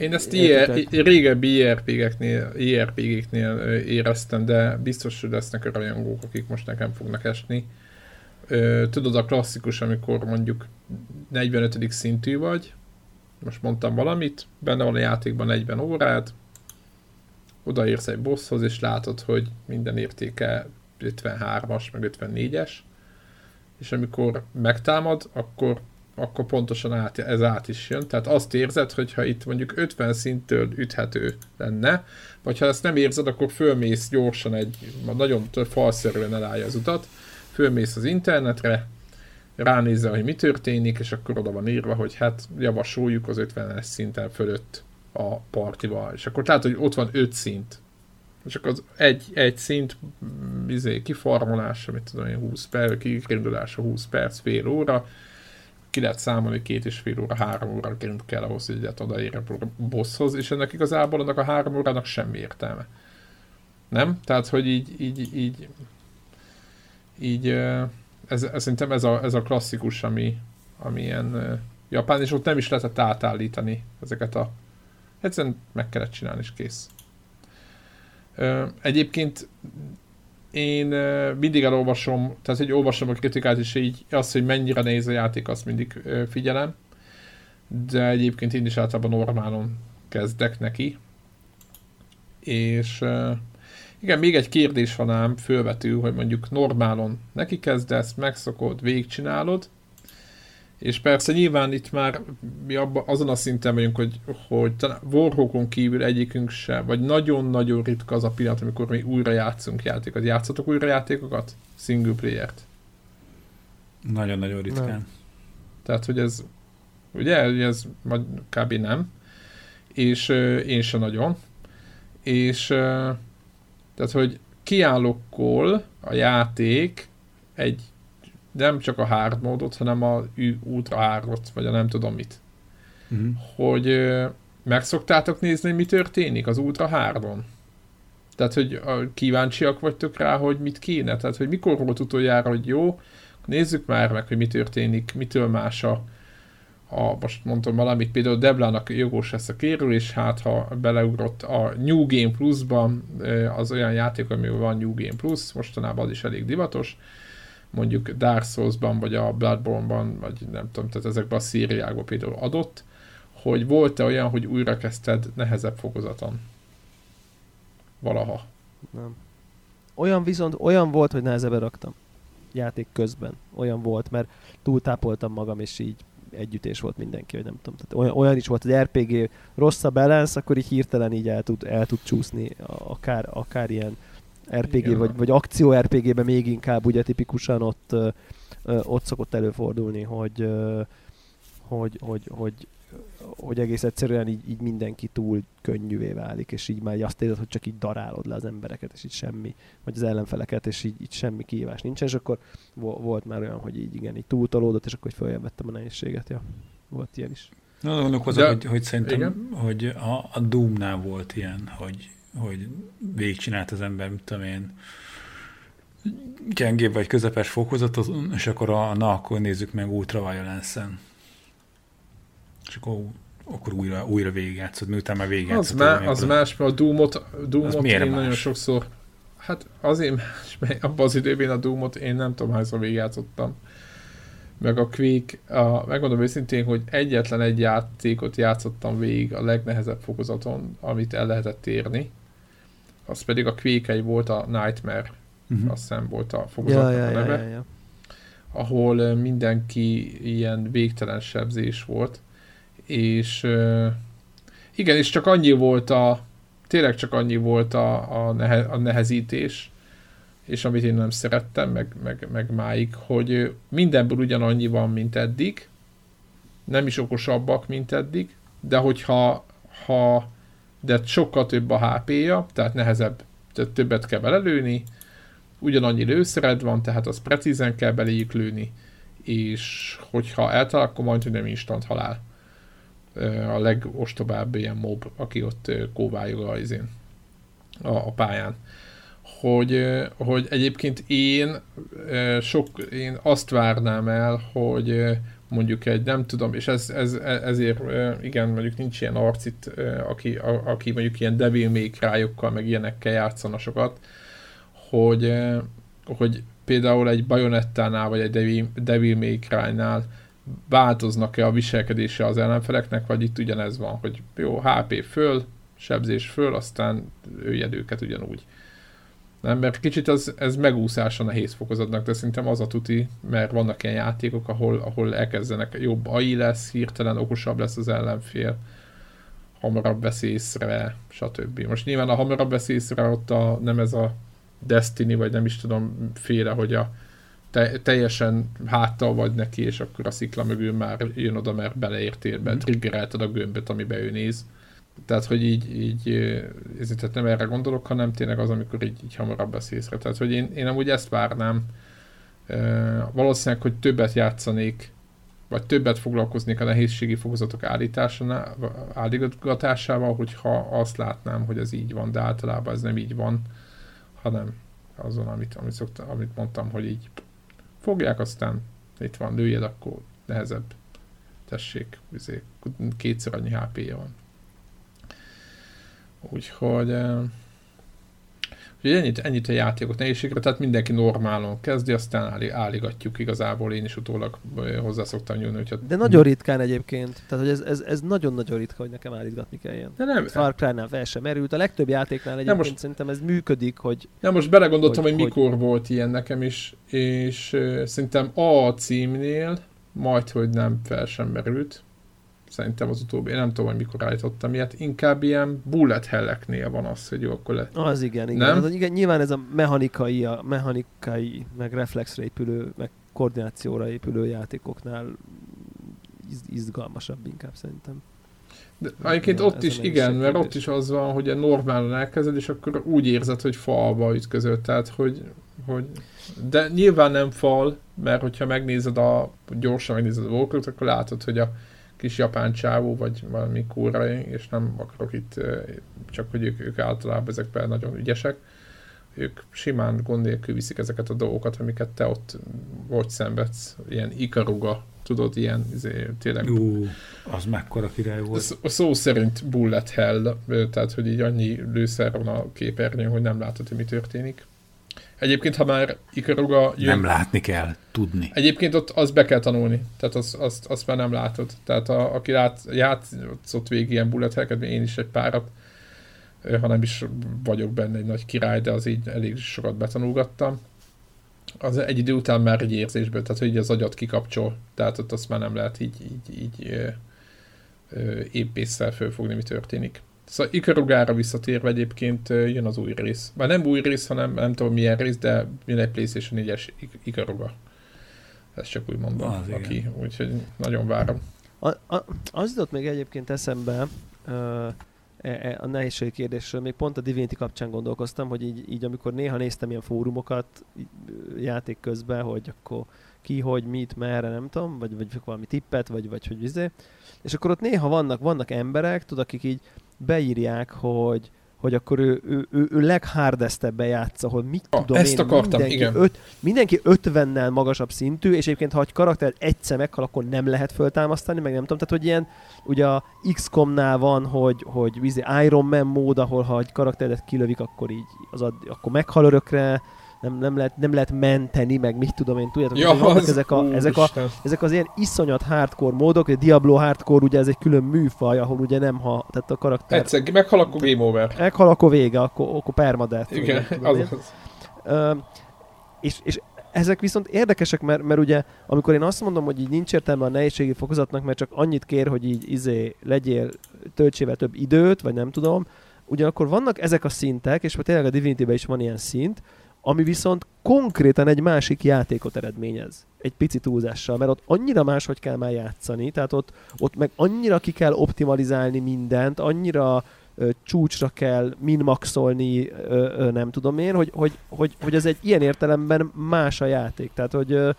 Én ezt IR, régebbi IRPG-eknél, IRPG-eknél éreztem, de biztos, hogy lesznek rajongók, akik most nekem fognak esni. Tudod, a klasszikus, amikor mondjuk 45. szintű vagy, most mondtam valamit, benne van a játékban 40 órát, odaérsz egy bosshoz, és látod, hogy minden értéke 53-as, meg 54-es, és amikor megtámad, akkor, akkor pontosan át, ez át is jön. Tehát azt érzed, hogyha itt mondjuk 50 szinttől üthető lenne, vagy ha ezt nem érzed, akkor fölmész gyorsan egy, nagyon falszerűen elállja az utat, fölmész az internetre, ránézze, hogy mi történik, és akkor oda van írva, hogy hát javasoljuk az 50-es szinten fölött a partival. És akkor látod, hogy ott van 5 szint. És akkor az egy, egy szint izé, kiformulása, mit tudom én, 20 perc, kigrindulása 20 perc, fél óra, ki lehet számolni két és fél óra, három óra grind kell ahhoz, hogy egyet odaérj a bosshoz, és ennek igazából annak a három órának semmi értelme. Nem? Tehát, hogy így, így, így, így ez, ez, szerintem ez a, ez a klasszikus, ami, ami ilyen Japán, és ott nem is lehetett átállítani ezeket a egyszerűen meg kellett csinálni, és kész. Egyébként én mindig elolvasom, tehát hogy olvasom a kritikát, és így azt, hogy mennyire nehéz a játék, azt mindig figyelem. De egyébként én is általában normálon kezdek neki. És igen, még egy kérdés van ám fölvető, hogy mondjuk normálon neki kezdesz, megszokod, végigcsinálod, és persze nyilván itt már mi abba, azon a szinten vagyunk, hogy, hogy Warhawkon kívül egyikünk se, vagy nagyon-nagyon ritka az a pillanat, amikor mi újra játszunk játékokat. Játszatok újra játékokat? Single player-t? Nagyon-nagyon ritkán. Nem. Tehát, hogy ez, ugye, ez kb. nem. És uh, én se nagyon. És uh, tehát, hogy kiállokkol a játék egy nem csak a hard módot, hanem a ultra hardot, vagy a nem tudom mit. Uh-huh. Hogy ö, meg szoktátok nézni, mi történik az ultra hardon? Tehát, hogy kíváncsiak vagytok rá, hogy mit kéne? Tehát, hogy mikor volt utoljára, hogy jó, nézzük már meg, hogy mi történik, mitől más a, a most mondtam valamit, például Deblának jogos lesz a kérülés, hát ha beleugrott a New Game Plus-ban, az olyan játék, amivel van New Game Plus, mostanában az is elég divatos, mondjuk Dark Souls-ban, vagy a Bloodborne-ban, vagy nem tudom, tehát ezekben a szériákban például adott, hogy volt-e olyan, hogy újra kezdted nehezebb fokozaton? Valaha. Nem. Olyan viszont, olyan volt, hogy nehezebben raktam játék közben. Olyan volt, mert túltápoltam magam, és így együttés volt mindenki, hogy nem tudom. Tehát olyan, olyan is volt, hogy RPG rossz a akkor így hirtelen így el tud, el tud csúszni akár, akár ilyen RPG, Igen. vagy, vagy akció RPG-ben még inkább ugye tipikusan ott, ott szokott előfordulni, hogy, hogy, hogy, hogy, hogy egész egyszerűen így, így mindenki túl könnyűvé válik, és így már azt érzed, hogy csak így darálod le az embereket, és így semmi, vagy az ellenfeleket, és így, így semmi kihívás nincsen, és akkor volt már olyan, hogy így igen, így túltolódott, és akkor hogy följebb a nehézséget, ja. Volt ilyen is. Na, gondolkozok, hogy, hogy szerintem, igen? hogy a, a Doom-nál volt ilyen, hogy hogy végigcsinált az ember, mit tudom én, gyengébb vagy közepes fokozatot, és akkor a, na, akkor nézzük meg Ultra Violence-en. És akkor, akkor újra, újra végigjátszod, miután már végigjátszod. Az, má, az más, mert a Doom-ot, Doom-ot én más? nagyon sokszor, hát azért más, mert abban az időben a Doom-ot én nem tudom hányszor végigjátszottam. Meg a Quake, a, megmondom őszintén, hogy egyetlen egy játékot játszottam végig a legnehezebb fokozaton, amit el lehetett érni az pedig a Quake volt a Nightmare, uh-huh. azt hiszem volt a fokozatnak ja, ja, a neve, ja, ja, ja. ahol mindenki ilyen végtelen sebzés volt, és igen, és csak annyi volt a tényleg csak annyi volt a, a, nehe, a nehezítés, és amit én nem szerettem, meg, meg, meg máig, hogy mindenből ugyanannyi van, mint eddig, nem is okosabbak, mint eddig, de hogyha ha de sokkal több a HP-ja, tehát nehezebb, tehát többet kell belelőni, ugyanannyi lőszered van, tehát az precízen kell beléjük lőni, és hogyha eltalál, akkor majd, hogy nem instant halál. A legostobább ilyen mob, aki ott kóvályog a, a, a pályán. Hogy, hogy egyébként én sok, én azt várnám el, hogy mondjuk egy, nem tudom, és ez, ez, ezért igen, mondjuk nincs ilyen arcit, aki, a, aki mondjuk ilyen Devil May Cry-okkal, meg ilyenekkel játszana sokat, hogy, hogy például egy Bayonettánál, vagy egy Devil, Devil May Cry-nál változnak-e a viselkedése az ellenfeleknek, vagy itt ugyanez van, hogy jó, HP föl, sebzés föl, aztán őjed őket ugyanúgy. Nem, mert kicsit az, ez megúszás a nehéz fokozatnak, de szerintem az a tuti, mert vannak ilyen játékok, ahol, ahol elkezdenek jobb AI lesz, hirtelen okosabb lesz az ellenfél, hamarabb vesz észre, stb. Most nyilván a hamarabb vesz észre, ott a, nem ez a Destiny, vagy nem is tudom féle, hogy a te, teljesen háttal vagy neki, és akkor a szikla mögül már jön oda, mert beleértél be, mm. triggerelted a gömböt, amiben ő néz. Tehát, hogy így, így ezért tehát nem erre gondolok, hanem tényleg az, amikor így, így hamarabb beszélsz Tehát, hogy én, én amúgy ezt várnám. valószínűleg, hogy többet játszanék, vagy többet foglalkoznék a nehézségi fokozatok állítgatásával, hogyha azt látnám, hogy ez így van, de általában ez nem így van, hanem azon, amit, amit, szokta, amit mondtam, hogy így fogják, aztán itt van, lőjed, akkor nehezebb. Tessék, izé, kétszer annyi HP-ja van. Úgyhogy Úgyhogy ennyit, ennyit a játékot nehézségre, tehát mindenki normálon kezdi, aztán állí, álligatjuk igazából, én is utólag hozzá szoktam nyúlni. Hogyha... De nagyon ritkán egyébként, tehát hogy ez, ez, ez nagyon-nagyon ritka, hogy nekem állítgatni kelljen. De nem. Far Cry-nál fel sem merült, a legtöbb játéknál egyébként most, szerintem ez működik, hogy... Nem, most belegondoltam, hogy, hogy mikor hogy... volt ilyen nekem is, és uh, szerintem a címnél majd, hogy nem fel sem merült, Szerintem az utóbbi, én nem tudom, hogy mikor állítottam ilyet, inkább ilyen bullet helleknél van az, hogy jó, akkor le... Az igen, igen. Nem? Az, igen nyilván ez a mechanikai, a mechanikai, meg reflexre épülő, meg koordinációra épülő játékoknál iz- izgalmasabb inkább szerintem. De egyébként ott is, igen, mert ott is az van, hogy a normálon elkezded, és akkor úgy érzed, hogy falba ütközöd, tehát hogy, hogy de nyilván nem fal, mert hogyha megnézed a, gyorsan megnézed a Walkert, akkor látod, hogy a kis japán csávó, vagy valami kórai, és nem akarok itt, csak hogy ők, ők általában ezekben nagyon ügyesek, ők simán gond nélkül viszik ezeket a dolgokat, amiket te ott vagy szenvedsz, ilyen ikaruga, tudod, ilyen izé, tényleg... Ú, az mekkora király volt. A szó szerint bullet hell, tehát hogy így annyi lőszer van a képernyőn, hogy nem látod, hogy mi történik. Egyébként, ha már Ikaruga jön... Nem látni kell, tudni. Egyébként ott azt be kell tanulni, tehát azt, azt, azt már nem látod. Tehát a, aki lát, játszott végig ilyen bullet én is egy párat, ha nem is vagyok benne egy nagy király, de az így elég sokat betanulgattam. Az egy idő után már egy érzésből, tehát hogy az agyat kikapcsol, tehát ott azt már nem lehet így, így, így ö, épésszel fölfogni, mi történik. Szóval Ikarugára visszatérve egyébként jön az új rész. Már nem új rész, hanem nem tudom milyen rész, de jön egy PlayStation 4-es Ikaruga. Ezt csak úgy mondom, az aki, úgyhogy nagyon várom. A, a, az jutott még egyébként eszembe, uh, a nehézség kérdésről, még pont a Divinity kapcsán gondolkoztam, hogy így, így amikor néha néztem ilyen fórumokat játék közben, hogy akkor ki, hogy, mit, merre, nem tudom, vagy, vagy valami tippet, vagy, vagy hogy vizé. És akkor ott néha vannak, vannak emberek, tudod, akik így beírják, hogy hogy akkor ő, ő, ő, ő leghardestebben játsza, hogy mit ah, tudom ezt én, akartam, mindenki, igen. Öt, mindenki 50-nel magasabb szintű, és egyébként ha egy karakter egyszer meghal, akkor nem lehet föltámasztani, meg nem tudom, tehát hogy ilyen, ugye a XCOM-nál van, hogy, hogy Iron Man mód, ahol ha egy karakteret kilövik, akkor így az ad, akkor meghal örökre, nem, nem, lehet, nem lehet menteni, meg mit tudom én, tudjátok, ja, hogy az, ezek, a, ezek, a, ezek az ilyen iszonyat hardcore módok, a Diablo hardcore ugye ez egy külön műfaj, ahol ugye nem ha, tehát a karakter... Egyszer, meghal, akkor game over. Meghal, akkor vége, akkor, akkor permadeath. Igen, az, az. És, és ezek viszont érdekesek, mert, mert ugye amikor én azt mondom, hogy így nincs értelme a nehézségi fokozatnak, mert csak annyit kér, hogy így izé legyél, töltsével több időt, vagy nem tudom, ugyanakkor vannak ezek a szintek, és tényleg a divinity is van ilyen szint, ami viszont konkrétan egy másik játékot eredményez. Egy pici túlzással, mert ott annyira máshogy kell már játszani, tehát ott, ott meg annyira ki kell optimalizálni mindent, annyira ö, csúcsra kell minmaxolni, ö, ö, nem tudom én, hogy, hogy, hogy, hogy ez egy ilyen értelemben más a játék. Tehát, hogy ö,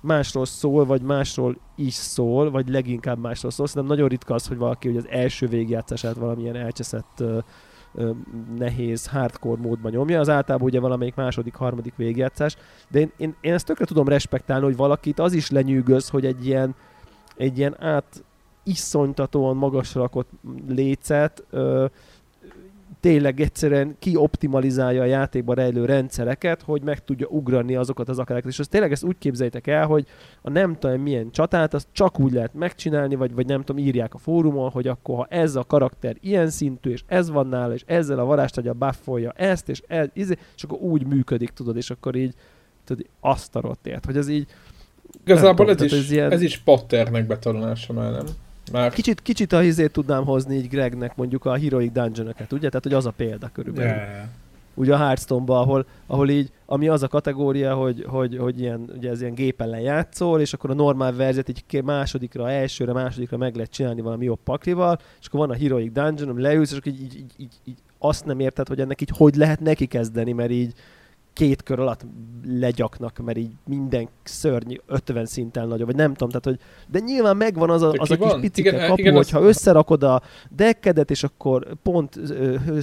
másról szól, vagy másról is szól, vagy leginkább másról szól. Szerintem nagyon ritka az, hogy valaki hogy az első végjátszását valamilyen elcseszett nehéz, hardcore módban nyomja, az általában ugye valamelyik második, harmadik végjátszás, de én, én, én ezt tökre tudom respektálni, hogy valakit az is lenyűgöz, hogy egy ilyen egy ilyen át iszonytatóan magasra rakott lécet ö, tényleg egyszerűen kioptimalizálja a játékban rejlő rendszereket, hogy meg tudja ugrani azokat az akarákat. És azt tényleg ezt úgy képzeljétek el, hogy a nem tudom milyen csatát, azt csak úgy lehet megcsinálni, vagy, vagy nem tudom, írják a fórumon, hogy akkor ha ez a karakter ilyen szintű, és ez van nála, és ezzel a varázstagya buffolja ezt, és, ez, és akkor úgy működik, tudod, és akkor így tudod, azt a rottért, hogy ez így Igazából tudom, ez, is, ez, ilyen... ez is patternek betanulása már, nem? Már... Kicsit, kicsit a hizét tudnám hozni így Gregnek mondjuk a Heroic dungeon ugye? Tehát, hogy az a példa körülbelül. Yeah. Ugye a hearthstone ahol, ahol így, ami az a kategória, hogy, hogy, hogy ilyen, ugye ez ilyen gép ellen játszol, és akkor a normál verziót így másodikra, elsőre, másodikra meg lehet csinálni valami jobb paklival, és akkor van a Heroic Dungeon, ami leülsz, és akkor így, így, így, így azt nem érted, hogy ennek így hogy lehet neki kezdeni, mert így két kör alatt legyaknak, mert így minden szörny 50 szinten nagyobb, vagy nem tudom, tehát hogy, de nyilván megvan az a, az a kis picike igen, kapu, igen, hogyha az... összerakod a dekkedet, és akkor pont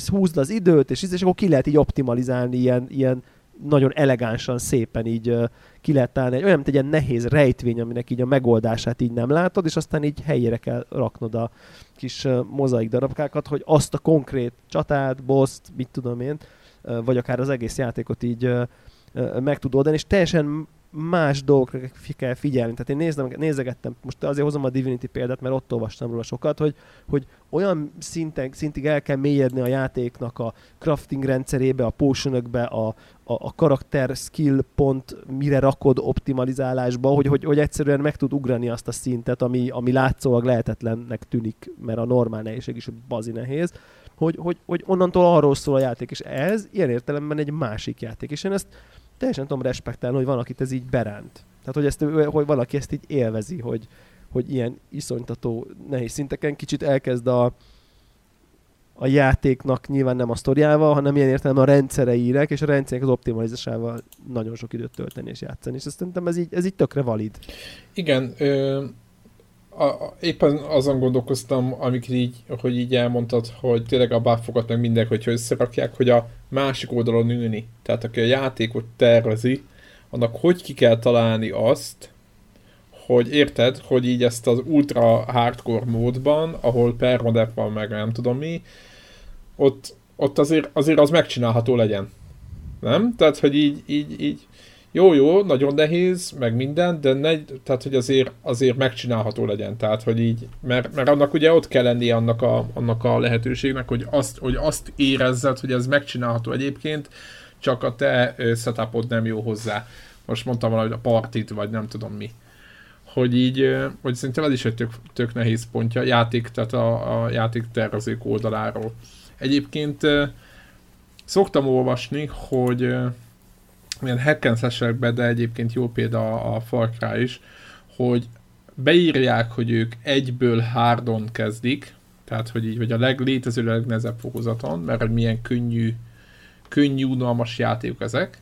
húzd az időt, és, és akkor ki lehet így optimalizálni ilyen, ilyen nagyon elegánsan, szépen így ki lehet állni. Olyan, mint egy ilyen nehéz rejtvény, aminek így a megoldását így nem látod, és aztán így helyére kell raknod a kis mozaik darabkákat, hogy azt a konkrét csatát, boszt, mit tudom én, vagy akár az egész játékot így meg tud oldani, és teljesen más dolgokra kell figyelni. Tehát én nézem, nézegettem, most azért hozom a Divinity példát, mert ott olvastam róla sokat, hogy, hogy olyan szinten, szintig el kell mélyedni a játéknak a crafting rendszerébe, a potionökbe, a, a, a karakter skill pont mire rakod optimalizálásba, hogy, hogy, hogy egyszerűen meg tud ugrani azt a szintet, ami, ami látszólag lehetetlennek tűnik, mert a normál nehézség is bazi nehéz hogy, hogy, hogy onnantól arról szól a játék, és ez ilyen értelemben egy másik játék, és én ezt teljesen tudom respektálni, hogy van, akit ez így beránt. Tehát, hogy, ezt, hogy valaki ezt így élvezi, hogy, hogy ilyen iszonytató nehéz szinteken kicsit elkezd a, a játéknak nyilván nem a sztoriával, hanem ilyen értelemben a rendszereire, és a rendszerek az optimalizásával nagyon sok időt tölteni és játszani, és szerintem ez így, ez így tökre valid. Igen, ö, a, a, éppen azon gondolkoztam, amikor így, hogy így elmondtad, hogy tényleg a buffokat meg mindenki, hogyha összerakják, hogy a másik oldalon ülni. Tehát aki a játékot tervezi, annak hogy ki kell találni azt, hogy érted, hogy így ezt az ultra hardcore módban, ahol permodep van meg nem tudom mi, ott, ott azért, azért az megcsinálható legyen. Nem? Tehát, hogy így, így, így jó, jó, nagyon nehéz, meg minden, de ne, tehát, hogy azért, azért megcsinálható legyen. Tehát, hogy így, mert, mert annak ugye ott kell lennie annak a, annak a lehetőségnek, hogy azt, hogy azt érezzed, hogy ez megcsinálható egyébként, csak a te setupod nem jó hozzá. Most mondtam valahogy a partit, vagy nem tudom mi. Hogy így, hogy szerintem ez is egy tök, tök nehéz pontja, játék, tehát a, a játék tervezők oldaláról. Egyébként szoktam olvasni, hogy ilyen hack and de egyébként jó példa a, Far Cry is, hogy beírják, hogy ők egyből hardon kezdik, tehát hogy így, vagy a leglétező legnehezebb fokozaton, mert milyen könnyű, könnyű, unalmas játék ezek,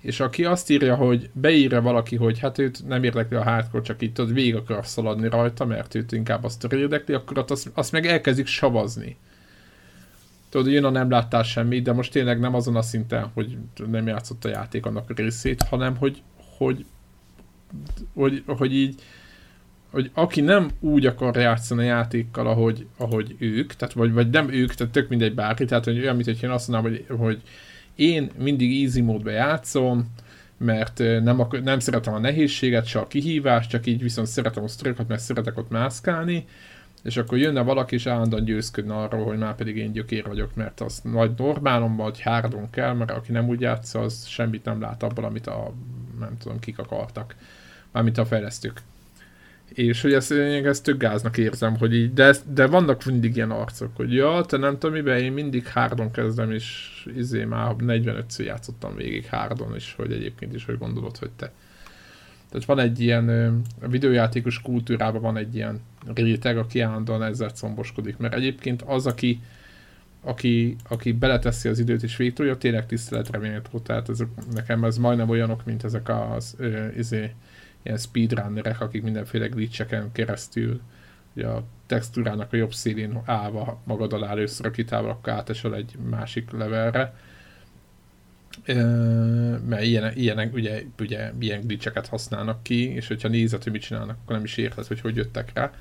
és aki azt írja, hogy beírja valaki, hogy hát őt nem érdekli a hardcore, csak itt tudod végig akar szaladni rajta, mert őt inkább azt érdekli, akkor azt, azt meg elkezdik savazni tudod, jön a nem láttál semmit, de most tényleg nem azon a szinten, hogy nem játszott a játék annak a részét, hanem hogy, hogy, hogy, hogy így, hogy aki nem úgy akar játszani a játékkal, ahogy, ahogy ők, tehát vagy, vagy nem ők, tehát tök mindegy bárki, tehát hogy olyan, mint hogy én azt mondanám, hogy, hogy én mindig easy módban játszom, mert nem, ak- nem szeretem a nehézséget, se a kihívást, csak így viszont szeretem a sztorikat, mert szeretek ott mászkálni, és akkor jönne valaki, és állandóan győzködne arról, hogy már pedig én gyökér vagyok, mert az nagy normálom, vagy hárdon kell, mert aki nem úgy játsza, az semmit nem lát abból, amit a, nem tudom, kik akartak. Mármint a fejlesztők. És hogy ezt, én ezt tök gáznak érzem, hogy így, de, de vannak mindig ilyen arcok, hogy ja, te nem tudom miben, én mindig hárdon kezdem, és izé már 45-ször játszottam végig hárdon, és hogy egyébként is, hogy gondolod, hogy te tehát van egy ilyen, a videójátékos kultúrában van egy ilyen réteg, aki állandóan ezzel szomboskodik, mert egyébként az, aki, aki, aki beleteszi az időt és végtolja, tényleg tiszteletre méltó. Tehát ezek, nekem ez majdnem olyanok, mint ezek az ö, izé, ilyen speedrunnerek, akik mindenféle glitcheken keresztül ugye a textúrának a jobb szélén állva magad alá először a kitával, akkor átesel egy másik levelre mert ilyen, ilyenek, ugye, ugye ilyen glitcheket használnak ki, és hogyha nézed, hogy mit csinálnak, akkor nem is érted, hogy hogy jöttek rá.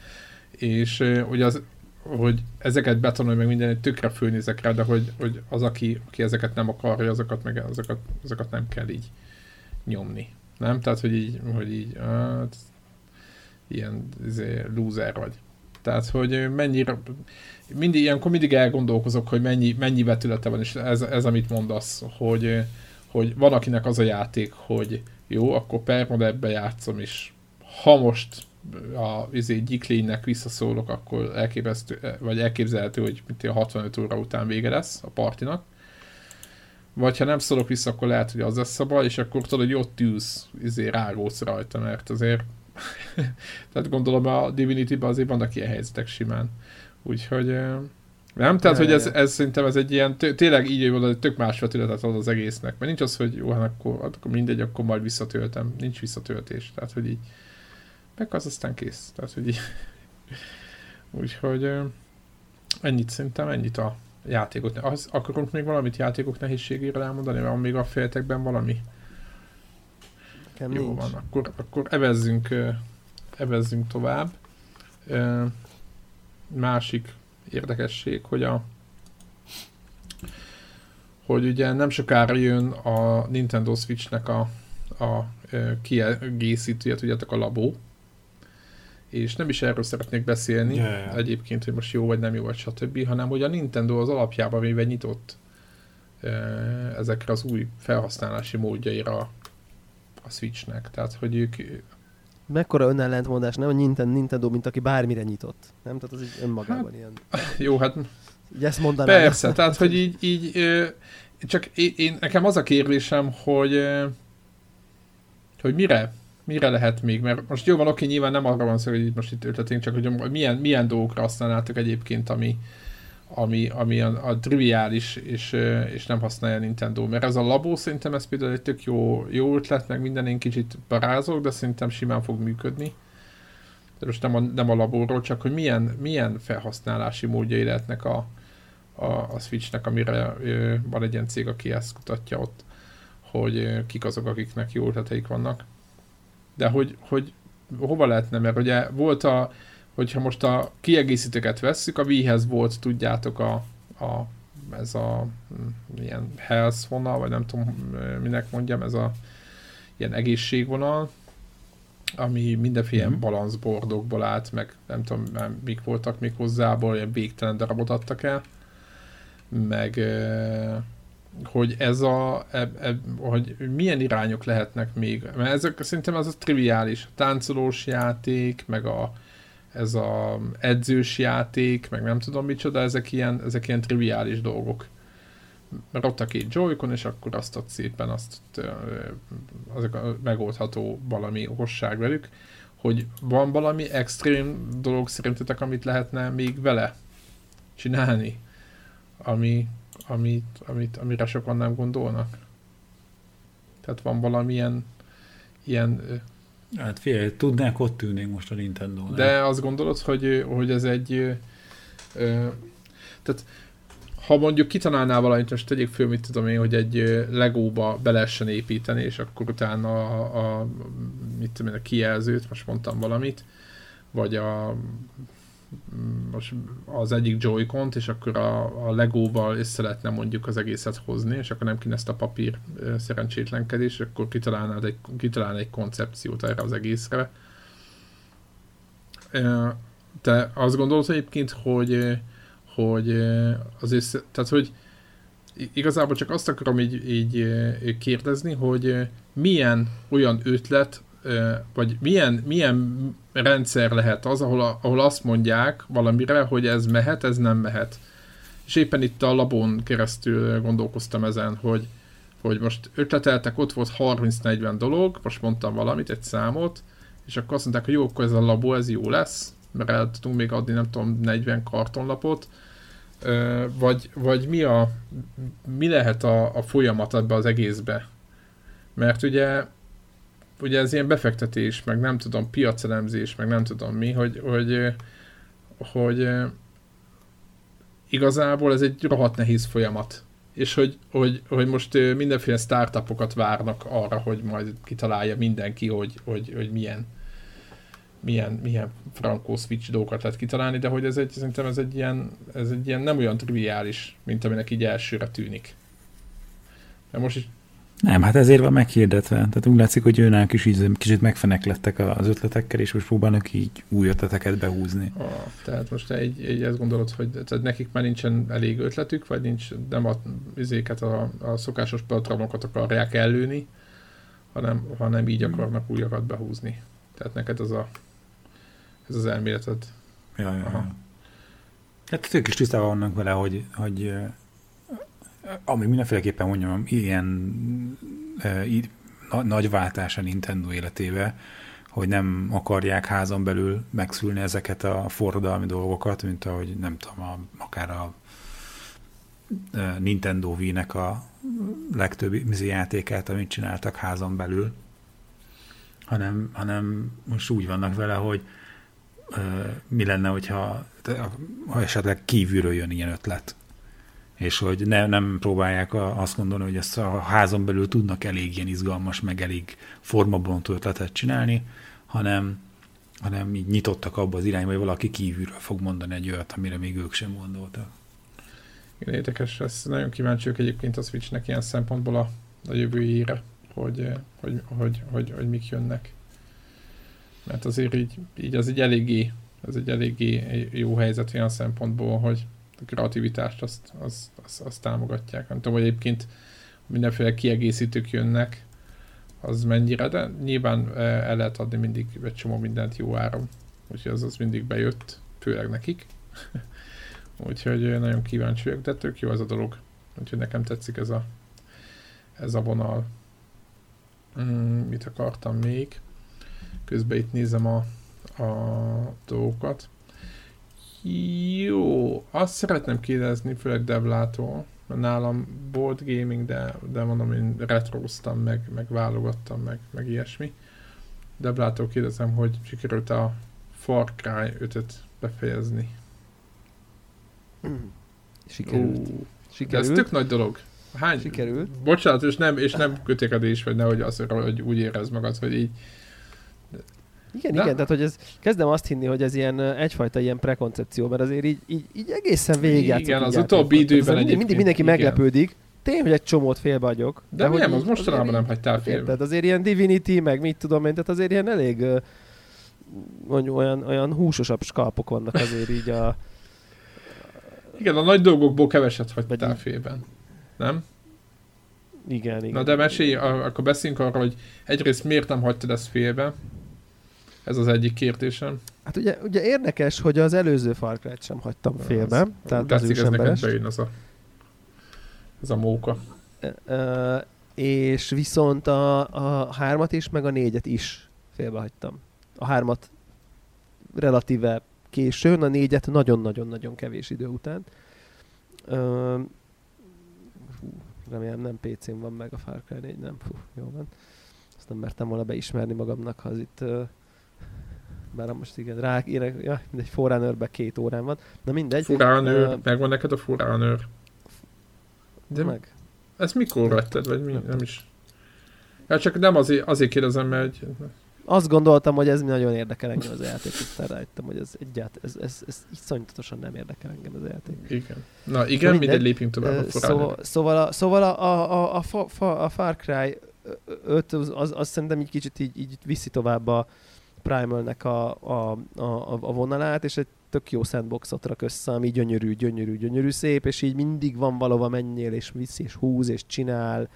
És ugye az, hogy ezeket betanulj meg minden, tökre fölnézek rá, de hogy, hogy az, aki, aki ezeket nem akarja, azokat, meg azokat, azokat nem kell így nyomni. Nem? Tehát, hogy így, hogy így hát, ilyen izé, loser vagy. Tehát, hogy mennyire, mindig ilyenkor mindig elgondolkozok, hogy mennyi, mennyi vetülete van, és ez, ez amit mondasz, hogy, hogy van akinek az a játék, hogy jó, akkor permodebbe játszom, és ha most a izé, gyiklénynek visszaszólok, akkor elképesztő, vagy elképzelhető, hogy mint a 65 óra után vége lesz a partinak. Vagy ha nem szólok vissza, akkor lehet, hogy az lesz a baj, és akkor tudod, hogy ott ülsz, izé, rágósz rajta, mert azért tehát gondolom a Divinity-ben azért vannak ilyen helyzetek simán. Úgyhogy nem, tehát hogy ez, ez szerintem ez egy ilyen, tényleg így hogy tök más vetületet ad az egésznek, mert nincs az, hogy jó, hát akkor, akkor mindegy, akkor majd visszatöltem, nincs visszatöltés, tehát hogy így meg az aztán kész, tehát hogy így úgyhogy ennyit szerintem, ennyit a játékot. Az, akarunk még valamit játékok nehézségére elmondani, van még a féltekben valami? Nekem Jó nincs. van, akkor, akkor evezzünk, evezzünk tovább. Másik érdekesség, hogy a hogy ugye nem sokára jön a Nintendo Switch-nek a, a kiegészítője, tudjátok, a labó. És nem is erről szeretnék beszélni, yeah, yeah. egyébként, hogy most jó vagy nem jó, vagy stb., hanem hogy a Nintendo az alapjában mivel nyitott ezekre az új felhasználási módjaira a Switchnek. Tehát, hogy ők mekkora önellentmondás, nem a Nintendo, Nintendo, mint aki bármire nyitott. Nem? Tehát az így önmagában hát, ilyen. Jó, hát... Ugye ezt mondanám. Persze, ezt. tehát, hogy így, így csak én, én, nekem az a kérdésem, hogy hogy mire, mire lehet még, mert most jó van, oké, nyilván nem arra van szó, hogy itt most itt ötletünk, csak hogy milyen, milyen dolgokra használnátok egyébként, ami, ami, ami a, a triviális, és, és nem használja a Nintendo. Mert ez a labó szerintem ez például egy tök jó, jó ötlet, meg minden én kicsit parázok, de szerintem simán fog működni. De most nem a, nem a labóról, csak hogy milyen, milyen felhasználási módjai lehetnek a, a, a Switchnek, amire ö, van egy ilyen cég, aki ezt kutatja ott, hogy ö, kik azok, akiknek jó ötleteik vannak. De hogy, hogy hova lehetne, mert ugye volt a, hogyha most a kiegészítőket vesszük, a Wii-hez volt, tudjátok, a, a ez a mm, ilyen health vonal, vagy nem tudom, minek mondjam, ez a ilyen egészségvonal, ami mindenféle mm-hmm. balanszbordokból állt, meg nem tudom, mik voltak még hozzából, ilyen végtelen darabot adtak el, meg hogy ez a, e, e, hogy milyen irányok lehetnek még, mert ezek szerintem az a triviális, a táncolós játék, meg a, ez a edzős játék, meg nem tudom micsoda, ezek ilyen, ezek ilyen triviális dolgok. Mert ott a két joy és akkor azt ott szépen azt azok a megoldható valami okosság velük, hogy van valami extrém dolog szerintetek, amit lehetne még vele csinálni, ami, amit, amit, amire sokan nem gondolnak. Tehát van valamilyen ilyen Hát figyelj, tudnák, ott ülnénk most a nintendo -nál. De azt gondolod, hogy, hogy ez egy... Ö, tehát ha mondjuk kitalálnál valamit, most tegyék föl, mit tudom én, hogy egy legóba be lehessen építeni, és akkor utána a, a mit tudom én, a kijelzőt, most mondtam valamit, vagy a most az egyik joy és akkor a, a Legóval össze lehetne mondjuk az egészet hozni, és akkor nem kéne ezt a papír szerencsétlenkedés, akkor kitalálnád egy, kitalálnád egy koncepciót erre az egészre. Te azt gondolod egyébként, hogy, hogy az össze, tehát hogy igazából csak azt akarom így, így kérdezni, hogy milyen olyan ötlet vagy milyen, milyen rendszer lehet az, ahol, ahol azt mondják valamire, hogy ez mehet, ez nem mehet. És éppen itt a labon keresztül gondolkoztam ezen, hogy, hogy most ötleteltek, ott volt 30-40 dolog, most mondtam valamit, egy számot, és akkor azt mondták, hogy jó, akkor ez a labó, ez jó lesz, mert el tudunk még adni, nem tudom, 40 kartonlapot, vagy, vagy mi, a, mi lehet a, a folyamat ebbe az egészbe? Mert ugye ugye ez ilyen befektetés, meg nem tudom, piacelemzés, meg nem tudom mi, hogy, hogy, hogy igazából ez egy rohadt nehéz folyamat. és hogy, hogy, hogy most mindenféle startupokat várnak arra, hogy majd kitalálja mindenki, hogy, hogy, hogy milyen, milyen, milyen frankó switch dolgokat lehet kitalálni, de hogy ez egy, szerintem ez egy ilyen, ez egy ilyen nem olyan triviális, mint aminek így elsőre tűnik. De most is nem, hát ezért van meghirdetve. Tehát úgy látszik, hogy őnek is így kicsit megfeneklettek az ötletekkel, és most próbálnak így új ötleteket behúzni. Ah, tehát most egy, egy ezt gondolod, hogy tehát nekik már nincsen elég ötletük, vagy nincs, nem a, izéket, a, a szokásos patronokat akarják ellőni, hanem, hanem így akarnak újakat behúzni. Tehát neked az a, ez az elméleted. Ja, ja, ja. Hát ők is tisztában vannak vele, hogy, hogy ami mindenféleképpen mondjam, ilyen e, nagy váltás a Nintendo életébe, hogy nem akarják házon belül megszülni ezeket a forradalmi dolgokat, mint ahogy nem tudom, a, akár a e, Nintendo Wii-nek a legtöbb játékát, amit csináltak házon belül, hanem, hanem most úgy vannak vele, hogy e, mi lenne, hogyha ha esetleg kívülről jön ilyen ötlet és hogy ne, nem próbálják azt gondolni, hogy ezt a házon belül tudnak elég ilyen izgalmas, meg elég formabontó ötletet csinálni, hanem, hanem így nyitottak abba az irányba, hogy valaki kívülről fog mondani egy olyat, amire még ők sem gondoltak. Igen, érdekes, ez nagyon kíváncsiak egyébként a Switchnek ilyen szempontból a, a jövőjére, hogy, hogy, hogy, hogy, hogy mik jönnek. Mert azért így, így az egy eléggé, ez egy eléggé jó helyzet olyan szempontból, hogy, kreativitást azt, azt, azt, azt támogatják. Nem tudom, hogy egyébként mindenféle kiegészítők jönnek, az mennyire, de nyilván el lehet adni mindig egy csomó mindent jó áron. Úgyhogy az, az mindig bejött, főleg nekik. Úgyhogy nagyon kíváncsi vagyok, de tök jó ez a dolog. Úgyhogy nekem tetszik ez a, ez a vonal. Mm, mit akartam még? Közben itt nézem a, a dolgokat. Jó, azt szeretném kérdezni, főleg Devlától, mert nálam board gaming, de, de mondom, én retroztam, meg, meg válogattam, meg, meg ilyesmi. Devlától kérdezem, hogy sikerült a Far Cry 5-öt befejezni. Hmm. Sikerült. Uh, Sikerült. De ez tök nagy dolog. Hány? Sikerült. Bocsánat, és nem, és nem kötékedés, vagy nehogy azt, hogy úgy érez magad, hogy így igen, De... igen, tehát hogy ez, kezdem azt hinni, hogy ez ilyen egyfajta ilyen prekoncepció, mert azért így, így, így egészen végig Igen, az utóbbi időben mindig, mindig mindenki igen. meglepődik, tényleg, hogy egy csomót félbeagyok. De, de nem, az mostanában nem hagytál félbe. Tehát azért ilyen Divinity, meg mit tudom én, tehát azért ilyen elég mondjuk olyan, olyan húsosabb skalpok vannak azért így a... Igen, a nagy dolgokból keveset hagytál félben. Nem? Igen, igen. Na de mesélj, akkor beszéljünk arról, hogy egyrészt miért nem hagytad ezt félbe, ez az egyik kérdésem. Hát ugye, ugye érdekes, hogy az előző Far Cry-t sem hagytam Na, félbe. Az, tehát az ez neked bejön az a, ez a móka. E, és viszont a, a hármat is, meg a négyet is félbehagytam. A hármat relatíve későn, a négyet nagyon-nagyon-nagyon kevés idő után. Ö, fú, remélem nem PC-n van meg a Far Cry 4, nem, fú, jó van. Azt nem mertem volna beismerni magamnak, ha az itt bár most igen, rá, én, ja, mindegy, Forerunnerbe két órán van. Na mindegy. Forerunner, uh, megvan neked a Forerunner. De meg. Ezt mikor vetted, vagy mi? Nem is. Ja, csak nem azért, azért kérdezem, mert... Azt gondoltam, hogy ez nagyon érdekel engem az játék, aztán rájöttem, hogy ez egyáltalán, ez, ez, ez szonytatosan nem érdekel engem az játék. Igen. Na igen, mindegy, lépjünk tovább a Szóval, szóval, a, szóval a, a, a, a, a Far Cry 5 az, az, az szerintem így kicsit így, így viszi tovább a, Primal-nek a, a, a, a vonalát, és egy tök jó sandboxot rak össze, ami gyönyörű, gyönyörű, gyönyörű szép, és így mindig van valahova menjél, és visz, és húz, és csinál,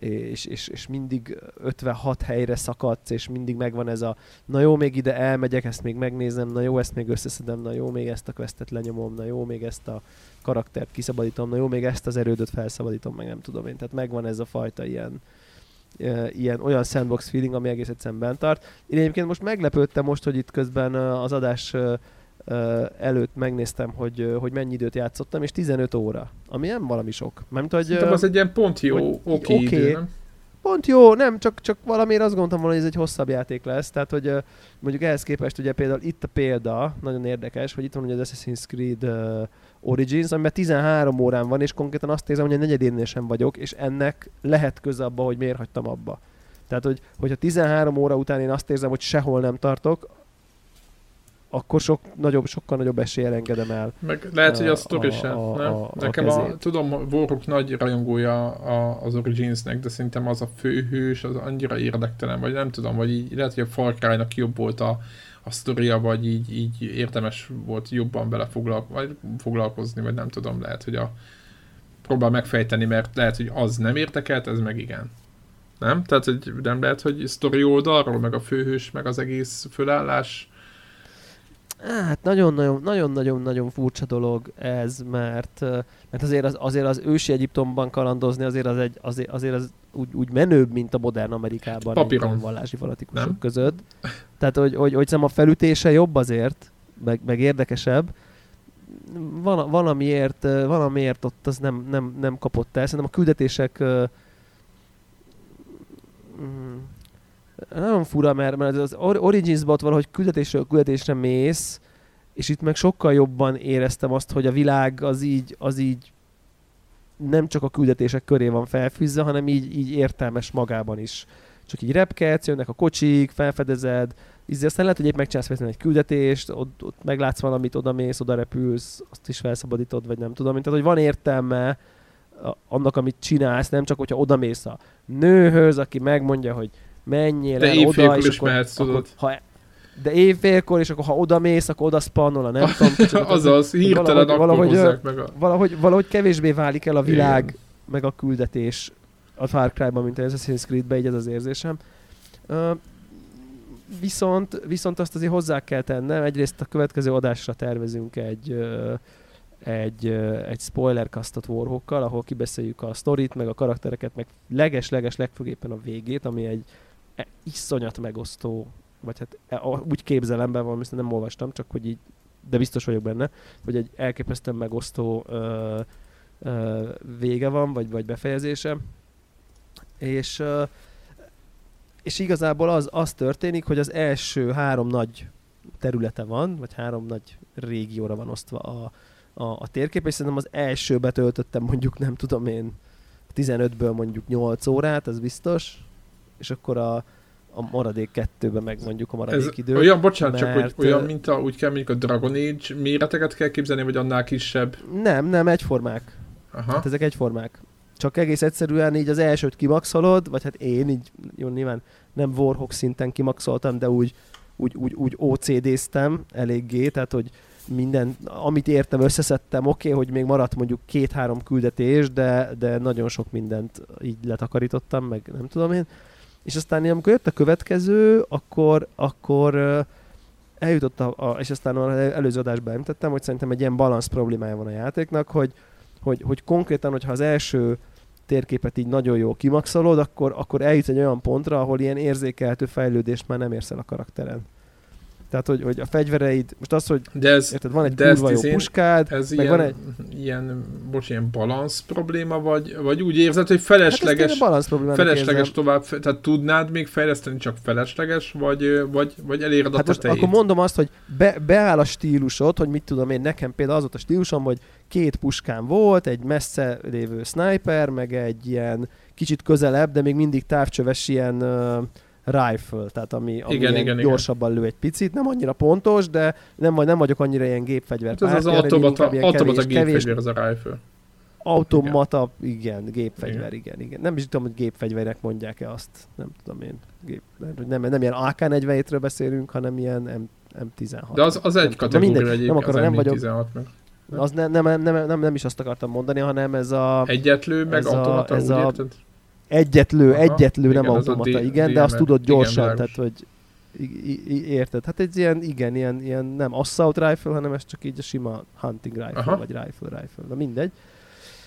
és, és, és mindig 56 helyre szakadsz, és mindig megvan ez a na jó, még ide elmegyek, ezt még megnézem, na jó, ezt még összeszedem, na jó, még ezt a questet lenyomom, na jó, még ezt a karaktert kiszabadítom, na jó, még ezt az erődöt felszabadítom, meg nem tudom én. Tehát megvan ez a fajta ilyen, ilyen olyan sandbox feeling, ami egész egyszerűen bent tart. Én egyébként most meglepődtem most, hogy itt közben az adás előtt megnéztem, hogy, hogy mennyi időt játszottam, és 15 óra, ami nem valami sok. Mert, hogy, Szerintem az egy ilyen pont jó, oké okay, idő, nem? Pont jó, nem, csak, csak valamiért azt gondoltam volna, hogy ez egy hosszabb játék lesz, tehát hogy mondjuk ehhez képest ugye például itt a példa, nagyon érdekes, hogy itt van ugye az Assassin's Creed Origins, amiben 13 órán van, és konkrétan azt érzem, hogy a negyedénél sem vagyok, és ennek lehet köze abba, hogy miért hagytam abba. Tehát, hogy, hogyha 13 óra után én azt érzem, hogy sehol nem tartok, akkor sok, nagyobb, sokkal nagyobb eséllyel engedem el. Meg lehet, hogy a sztori sem, a, nem? a, a Nekem a, kezét. tudom, Warhawk nagy rajongója a, az Originsnek, de szerintem az a főhős, az annyira érdektelen, vagy nem tudom, vagy így, lehet, hogy a Far Cry-nak jobb volt a, a sztoria, vagy így, így érdemes volt jobban vagy foglalkozni, vagy nem tudom, lehet, hogy a próbál megfejteni, mert lehet, hogy az nem érdekelt, ez meg igen. Nem? Tehát, hogy nem lehet, hogy sztori oldalról, meg a főhős, meg az egész fölállás. Hát nagyon-nagyon, nagyon-nagyon-nagyon furcsa dolog ez, mert, mert azért az, azért az ősi Egyiptomban kalandozni azért az, egy, azért, azért az úgy, úgy menőbb, mint a modern Amerikában Papíron. ilyen vallási fanatikusok Nem? között. Tehát, hogy, hogy, hogy szerintem a felütése jobb azért, meg, meg érdekesebb. Van, valamiért, valamiért ott az nem, nem, nem kapott el. Szerintem a küldetések mm, nagyon fura, mert, mert az Or- Origins-ban ott valahogy küldetésről küldetésre mész, és itt meg sokkal jobban éreztem azt, hogy a világ az így, az így nem csak a küldetések köré van felfűzve, hanem így, így értelmes magában is. Csak így repkedsz, jönnek a kocsik, felfedezed, így aztán lehet, hogy épp megcsinálsz egy küldetést, ott, ott meglátsz valamit, oda mész, oda repülsz, azt is felszabadítod, vagy nem tudom. Tehát, hogy van értelme annak, amit csinálsz, nem csak, hogyha oda mész a nőhöz, aki megmondja, hogy menjél De el oda, és is akkor, mehetsz, akkor, ha, de évfélkor, és akkor ha oda mész, akkor oda spannol a nem tudom. kicsit, Azaz, hirtelen valahogy- valahogy, hozzák meg a... valahogy, valahogy kevésbé válik el a világ, Igen. meg a küldetés a Far Cry-ban, mint az Assassin's Creed-ben, így ez az érzésem. Ö, viszont, viszont azt azért hozzá kell tennem, egyrészt a következő adásra tervezünk egy, ö, egy, ö, egy spoilercastot Warhawkkal, ahol kibeszéljük a sztorit, meg a karaktereket, meg leges-leges legfőképpen a végét, ami egy e- iszonyat megosztó, vagy hát e- úgy képzelem be, valami nem olvastam, csak hogy így, de biztos vagyok benne, hogy egy elképesztően megosztó ö, ö, vége van, vagy, vagy befejezése. És, ö, és igazából az, az történik, hogy az első három nagy területe van, vagy három nagy régióra van osztva a, a, a térkép, és szerintem az elsőbe töltöttem mondjuk, nem tudom én, 15-ből mondjuk 8 órát, ez biztos, és akkor a, a maradék kettőben meg mondjuk a maradék Ez idő. olyan, bocsánat, csak mert, hogy olyan, mint a, úgy kell mondjuk a Dragon Age méreteket kell képzelni, vagy annál kisebb. Nem, nem, egyformák. Aha. Hát ezek egyformák. Csak egész egyszerűen így az elsőt kimaxolod, vagy hát én így, jó, nyilván nem Warhawk szinten kimaxoltam, de úgy, úgy, úgy, úgy OCD-ztem eléggé, tehát hogy minden, amit értem, összeszedtem, oké, okay, hogy még maradt mondjuk két-három küldetés, de, de nagyon sok mindent így letakarítottam, meg nem tudom én. És aztán amikor jött a következő, akkor, akkor eljutott a, a, és aztán az előző adásban említettem, hogy szerintem egy ilyen balansz problémája van a játéknak, hogy, hogy, hogy konkrétan, hogyha az első térképet így nagyon jól kimaxolod, akkor, akkor eljutsz egy olyan pontra, ahol ilyen érzékelhető fejlődést már nem érsz el a karakteren. Tehát, hogy, hogy a fegyvereid, most az, hogy De ez, érted, van egy de kurva jó puskád, ez meg ilyen, van egy, ilyen, bocs, ilyen balansz probléma, vagy, vagy úgy érzed, hogy hát felesleges, problémának felesleges érzem. tovább, tehát tudnád még fejleszteni, csak felesleges, vagy, vagy, vagy eléred a Hát most tetejét? akkor mondom azt, hogy be, beáll a stílusod, hogy mit tudom én, nekem például az volt a stílusom, hogy két puskám volt, egy messze lévő sniper, meg egy ilyen kicsit közelebb, de még mindig távcsöves ilyen uh, rifle, tehát ami, ami Igen, igen, igen. gyorsabban lő egy picit, nem annyira pontos, de nem, vagy nem vagyok annyira ilyen gépfegyver Hát ez az automata, automata gépfegyver, az a rifle. automata, igen, gépfegyver, igen. igen, Nem is tudom, hogy gépfegyvernek mondják-e azt, nem tudom én. Gép, nem, nem, nem ilyen AK-47-ről beszélünk, hanem ilyen M, M16. De az, az Nem egy kategória nem egyébként, akarom, nem vagyok, 16 meg. az ne, nem, nem, nem, nem, nem, is azt akartam mondani, hanem ez a Egyetlő, meg ez a- automata, ez úgy a- érted? Egyetlő, Aha, egyetlő, nem igen, a automata, D- igen, de azt tudod gyorsan, tehát hogy érted? Hát egy ilyen, igen, ilyen, ilyen nem assault rifle, hanem ez csak így a sima hunting rifle, Aha. vagy rifle rifle, na mindegy.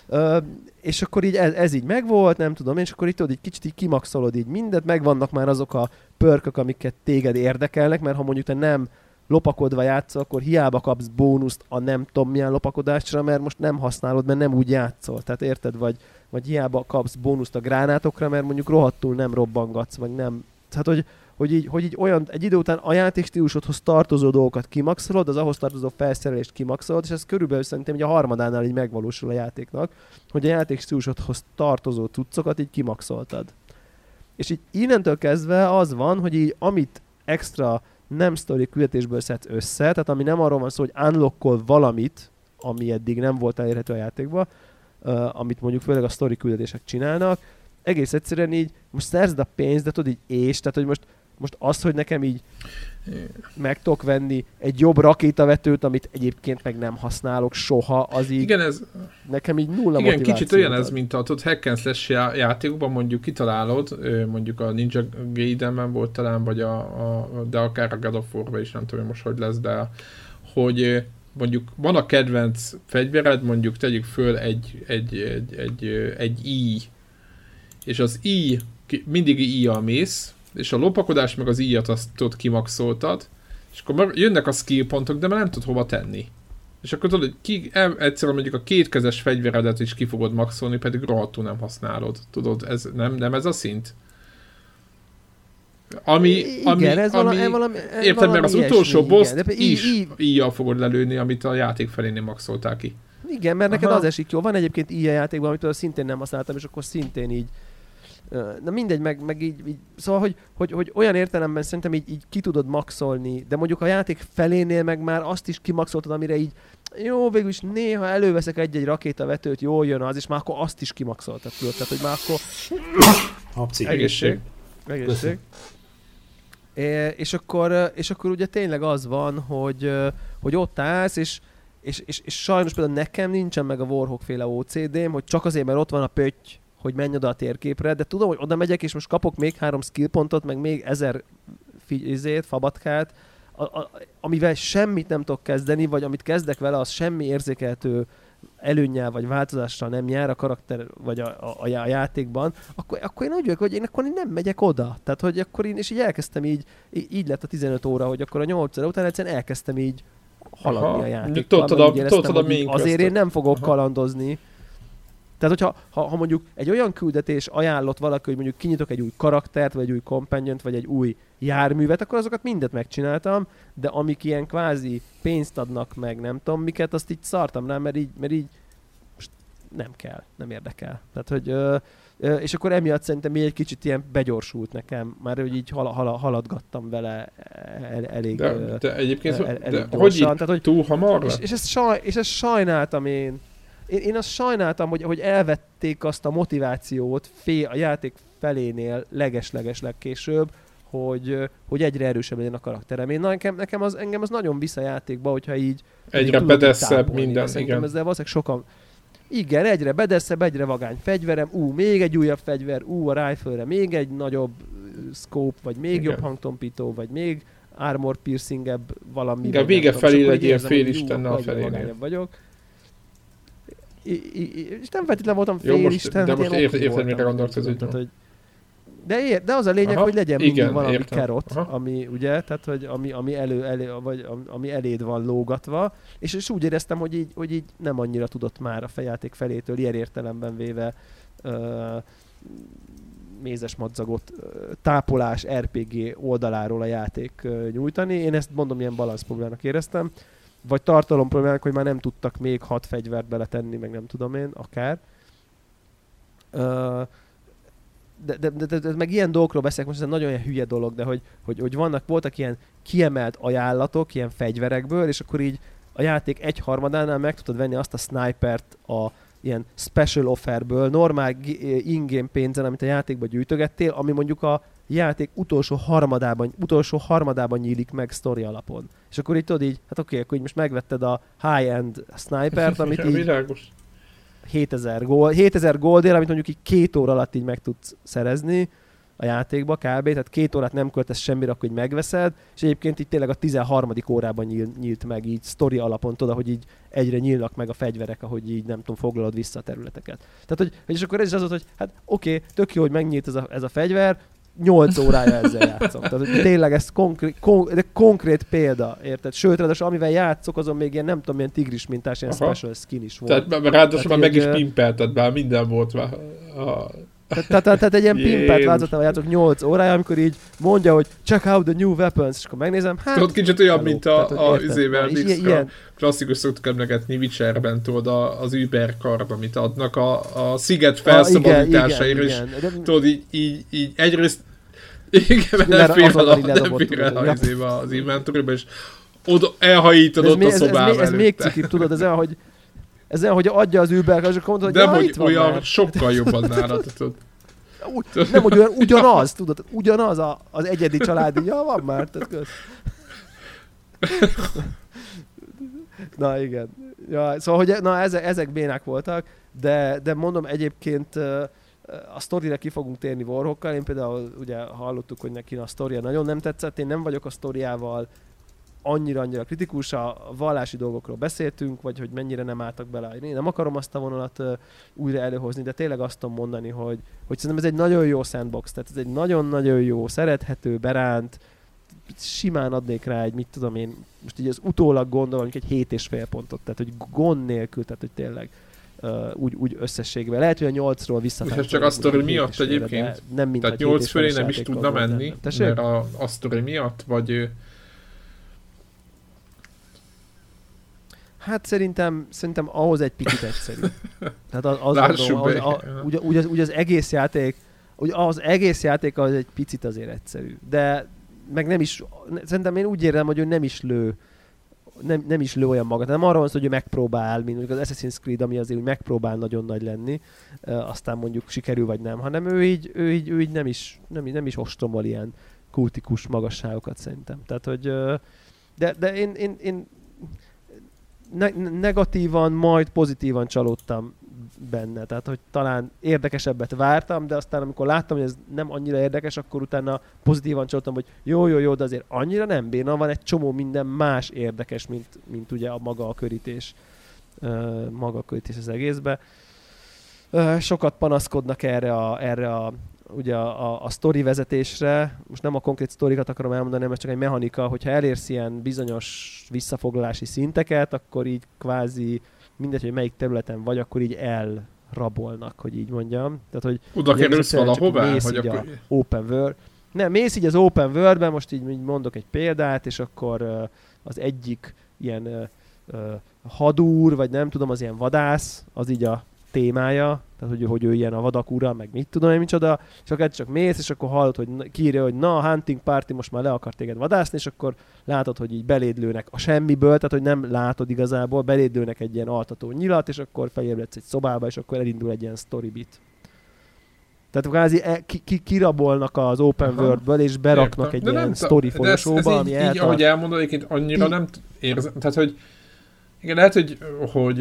Ö, és akkor így ez, ez így megvolt, nem tudom, és akkor itt tudod, így kicsit így kimaxolod így mindet, megvannak már azok a pörkök, amiket téged érdekelnek, mert ha mondjuk te nem lopakodva játszol, akkor hiába kapsz bónuszt a nem tudom milyen lopakodásra, mert most nem használod, mert nem úgy játszol. Tehát érted? Vagy, vagy hiába kapsz bónuszt a gránátokra, mert mondjuk rohadtul nem robbangatsz, vagy nem. Tehát, hogy, hogy így, hogy így olyan, egy idő után a játékstílusodhoz tartozó dolgokat kimaxolod, az ahhoz tartozó felszerelést kimaxolod, és ez körülbelül szerintem hogy a harmadánál így megvalósul a játéknak, hogy a játékstílusodhoz tartozó cuccokat így kimaxoltad. És így innentől kezdve az van, hogy így amit extra nem story küldetésből szedsz össze, tehát ami nem arról van szó, hogy unlockol valamit, ami eddig nem volt elérhető a játékban, uh, amit mondjuk főleg a story küldetések csinálnak, egész egyszerűen így most szerzed a pénzt, de tudod így és, tehát hogy most, most az, hogy nekem így meg tudok venni egy jobb rakétavetőt, amit egyébként meg nem használok soha, az így Igen, ez, nekem így nulla igen, kicsit olyan ez, mint a tudod, hack and slash játékokban mondjuk kitalálod, mondjuk a Ninja Gaiden-ben volt talán, vagy a, a, de akár a God of war is, nem tudom most hogy lesz, de hogy mondjuk van a kedvenc fegyvered, mondjuk tegyük föl egy, egy, egy, egy, egy i, és az i, mindig i-jal mész, és a lopakodás meg az íjat azt tudod kimaxoltad, és akkor jönnek a skill pontok, de már nem tudod hova tenni. És akkor tudod, hogy ki, egyszerűen mondjuk a kétkezes fegyveredet is ki fogod maxolni, pedig rohadtul nem használod. Tudod, ez nem, nem ez a szint? Ami, igen, ami, ez ami, valami, valami, érted, valami mert az utolsó boss is í, íjjal fogod lelőni, amit a játék felénél maxoltál ki. Igen, mert neked Aha. az esik jó. Van egyébként ilyen játékban, amit szintén nem használtam, és akkor szintén így Na mindegy, meg, meg így, így szóval, hogy, hogy, hogy, olyan értelemben szerintem így, így ki tudod maxolni, de mondjuk a játék felénél meg már azt is kimaxoltad, amire így jó, végül is néha előveszek egy-egy rakétavetőt, jól jön az, és már akkor azt is kimaxoltad, tudod, tehát hogy már akkor... Hapci. Egészség. Egészség. É, és, akkor, és akkor ugye tényleg az van, hogy, hogy ott állsz, és, és, és, és sajnos például nekem nincsen meg a Warhawk féle OCD-m, hogy csak azért, mert ott van a pötty, hogy menj oda a térképre, de tudom, hogy oda megyek, és most kapok még három skill pontot, meg még ezer izét, fabatkát, a, a, amivel semmit nem tudok kezdeni, vagy amit kezdek vele, az semmi érzékelhető előnyel vagy változással nem jár a karakter vagy a, a, a, játékban, akkor, akkor én úgy vagyok, hogy én akkor én nem megyek oda. Tehát, hogy akkor én, és így elkezdtem így, így lett a 15 óra, hogy akkor a 8 óra után egyszerűen elkezdtem így haladni Aha. a játékkal. Tudod, a, azért én nem fogok Aha. kalandozni, tehát, hogyha ha, ha mondjuk egy olyan küldetés ajánlott valaki, hogy mondjuk kinyitok egy új karaktert, vagy egy új companion vagy egy új járművet, akkor azokat mindet megcsináltam, de amik ilyen kvázi pénzt adnak meg, nem tudom miket, azt így szartam rá, mert így, mert így most nem kell, nem érdekel. Tehát, hogy ö, ö, és akkor emiatt szerintem még egy kicsit ilyen begyorsult nekem, már hogy így hal, hal, haladgattam vele el, elég De, de egyébként el, elég de gyorsan. hogy, Tehát, hogy túl hamar és, és, ezt saj, és ezt sajnáltam én, én, én azt sajnáltam, hogy, hogy elvették azt a motivációt fél, a játék felénél leges-leges legkésőbb, hogy, hogy egyre erősebb legyen a karakterem. Én nekem, nekem az, engem az nagyon visz a játékba, hogyha így egyre bedeszebb minden, igen. Ezzel valószínűleg sokan igen, egyre bedeszebb, egyre vagány fegyverem, ú, még egy újabb fegyver, ú, a rifle még egy nagyobb scope, vagy még igen. jobb hangtompító, vagy még armor piercingebb valami. Igen, vége felé egy ilyen félistennel a felénél. vagyok és nem feltétlenül voltam fél Jó, most, Isten, de most ért, érted, mire gondolsz ez ügyben. Hogy, de, ér, de az a lényeg, Aha, hogy legyen igen, mindig valami értem. kerot, Aha. ami ugye, tehát hogy ami, ami, elő, elő, vagy ami eléd van lógatva, és, és úgy éreztem, hogy így, hogy így nem annyira tudott már a fejáték felétől ilyen értelemben véve uh, mézes madzagot tápolás RPG oldaláról a játék nyújtani. Én ezt mondom, ilyen balansz problémának éreztem vagy tartalom problémák, hogy már nem tudtak még hat fegyvert beletenni, meg nem tudom én, akár. De, de, de, de, de, meg ilyen dolgokról beszélek, most ez egy nagyon ilyen hülye dolog, de hogy, hogy, hogy vannak, voltak ilyen kiemelt ajánlatok, ilyen fegyverekből, és akkor így a játék egy harmadánál meg tudod venni azt a snipert a ilyen special offerből, normál in-game pénzen, amit a játékba gyűjtögettél, ami mondjuk a játék utolsó harmadában, utolsó harmadában nyílik meg sztori alapon. És akkor így tudod így, hát oké, akkor így most megvetted a high-end snipert, amit így 7000, gold, 7000 goldért, amit mondjuk így két óra alatt így meg tudsz szerezni a játékba kb. Tehát két órát nem költesz semmire, akkor így megveszed, és egyébként így tényleg a 13. órában nyíl, nyílt meg így sztori alapon, tudod, hogy így egyre nyílnak meg a fegyverek, ahogy így nem tudom, foglalod vissza a területeket. Tehát, hogy, és akkor ez is az volt, hogy hát oké, tök jó, hogy megnyílt ez a, ez a fegyver, 8 órája ezzel játszom. Tehát hogy tényleg ez konkrét, kon, de konkrét példa, érted? Sőt, ráadásul amivel játszok, azon még ilyen nem tudom, milyen tigris mintás, ilyen Aha. special skin is volt. Tehát ráadásul már meg is pimpelted, bár minden volt már. A... Tehát, tehát, tehát egy ilyen pimpet változatával játszok 8 órája, amikor így mondja, hogy check out the new weapons, és akkor megnézem, hát... Tudod, kicsit olyan, hello. mint a, tehát, a izével, ilyen... klasszikus szoktuk emlegetni Witcherben, tudod, a, az Uber kard, amit adnak a, a sziget felszabadításaira, és tudod, így, így, így egyrészt igen, mert nem fér el, nem fér el az, az inventoryba, és oda elhajítod ott a szobába ez, ez, ez, még cikibb, tudod, ez olyan, hogy ez olyan, hogy adja az Uber, és akkor mondod, hogy Nem, ja, hogy olyan már. sokkal jobban nálad, tudod. nem, hogy olyan, ugyanaz, tudod, ugyanaz a, az egyedi családi, ja, van már, tehát köz. Na igen. Ja, szóval, hogy na, ezek, ezek bénák voltak, de, de mondom egyébként a sztorira ki fogunk térni Warhawkkal. Én például ugye hallottuk, hogy neki a sztoria nagyon nem tetszett. Én nem vagyok a sztoriával annyira-annyira kritikus, a vallási dolgokról beszéltünk, vagy hogy mennyire nem álltak bele. Én nem akarom azt a vonalat uh, újra előhozni, de tényleg azt tudom mondani, hogy, hogy szerintem ez egy nagyon jó sandbox, tehát ez egy nagyon-nagyon jó, szerethető, beránt, simán adnék rá egy, mit tudom én, most így az utólag gondolom, egy hét és fél pontot, tehát hogy gond nélkül, tehát hogy tényleg uh, úgy, úgy összességben. Lehet, hogy a nyolcról visszafelé. És csak a sztori miatt egyébként? Nem mint Tehát nyolc fölé nem is tudna menni, mert a, a sztori miatt, vagy Hát szerintem, szerintem ahhoz egy picit egyszerű. Tehát az, az, Lássuk gondolom, az, a, ugye, ugye, az, az egész játék, ugye az egész játék az egy picit azért egyszerű. De meg nem is, szerintem én úgy érzem, hogy ő nem is lő nem, nem is lő olyan magát. Nem arról van szó, hogy ő megpróbál, mint az Assassin's Creed, ami azért úgy megpróbál nagyon nagy lenni, aztán mondjuk sikerül vagy nem, hanem ő így, ő így, ő így nem, is, nem, nem is ostromol ilyen kultikus magasságokat szerintem. Tehát, hogy de, de én, én, én ne- negatívan, majd pozitívan csalódtam benne. Tehát, hogy talán érdekesebbet vártam, de aztán amikor láttam, hogy ez nem annyira érdekes, akkor utána pozitívan csalódtam, hogy jó, jó, jó, de azért annyira nem béna, van egy csomó minden más érdekes, mint, mint ugye a maga a körítés, maga a körítés az egészbe. Sokat panaszkodnak erre a, erre a ugye a, a, a sztori vezetésre, most nem a konkrét sztorikat akarom elmondani, mert csak egy mechanika, hogyha elérsz ilyen bizonyos visszafoglalási szinteket, akkor így kvázi mindegy, hogy melyik területen vagy, akkor így elrabolnak, hogy így mondjam. Tehát, hogy Oda kerülsz valahová? Hogy akkor... a open world. Nem, mész így az open world most így, így mondok egy példát, és akkor az egyik ilyen hadúr, vagy nem tudom, az ilyen vadász, az így a témája, tehát hogy, hogy ő ilyen a vadak ura, meg mit tudom én micsoda, és akkor csak mész, és akkor hallod, hogy kírja, hogy na, a hunting party most már le akar téged vadászni, és akkor látod, hogy így belédlőnek a semmiből, tehát hogy nem látod igazából, belédlőnek egy ilyen altató nyilat, és akkor felébredsz egy szobába, és akkor elindul egy ilyen story bit. Tehát kvázi e, ki, ki, kirabolnak az open worldből, és beraknak Értem. egy de ilyen story folyosóba, ami így, így, ahogy elmondod, egyébként annyira így, nem érzem, tehát hogy igen, lehet, hogy, hogy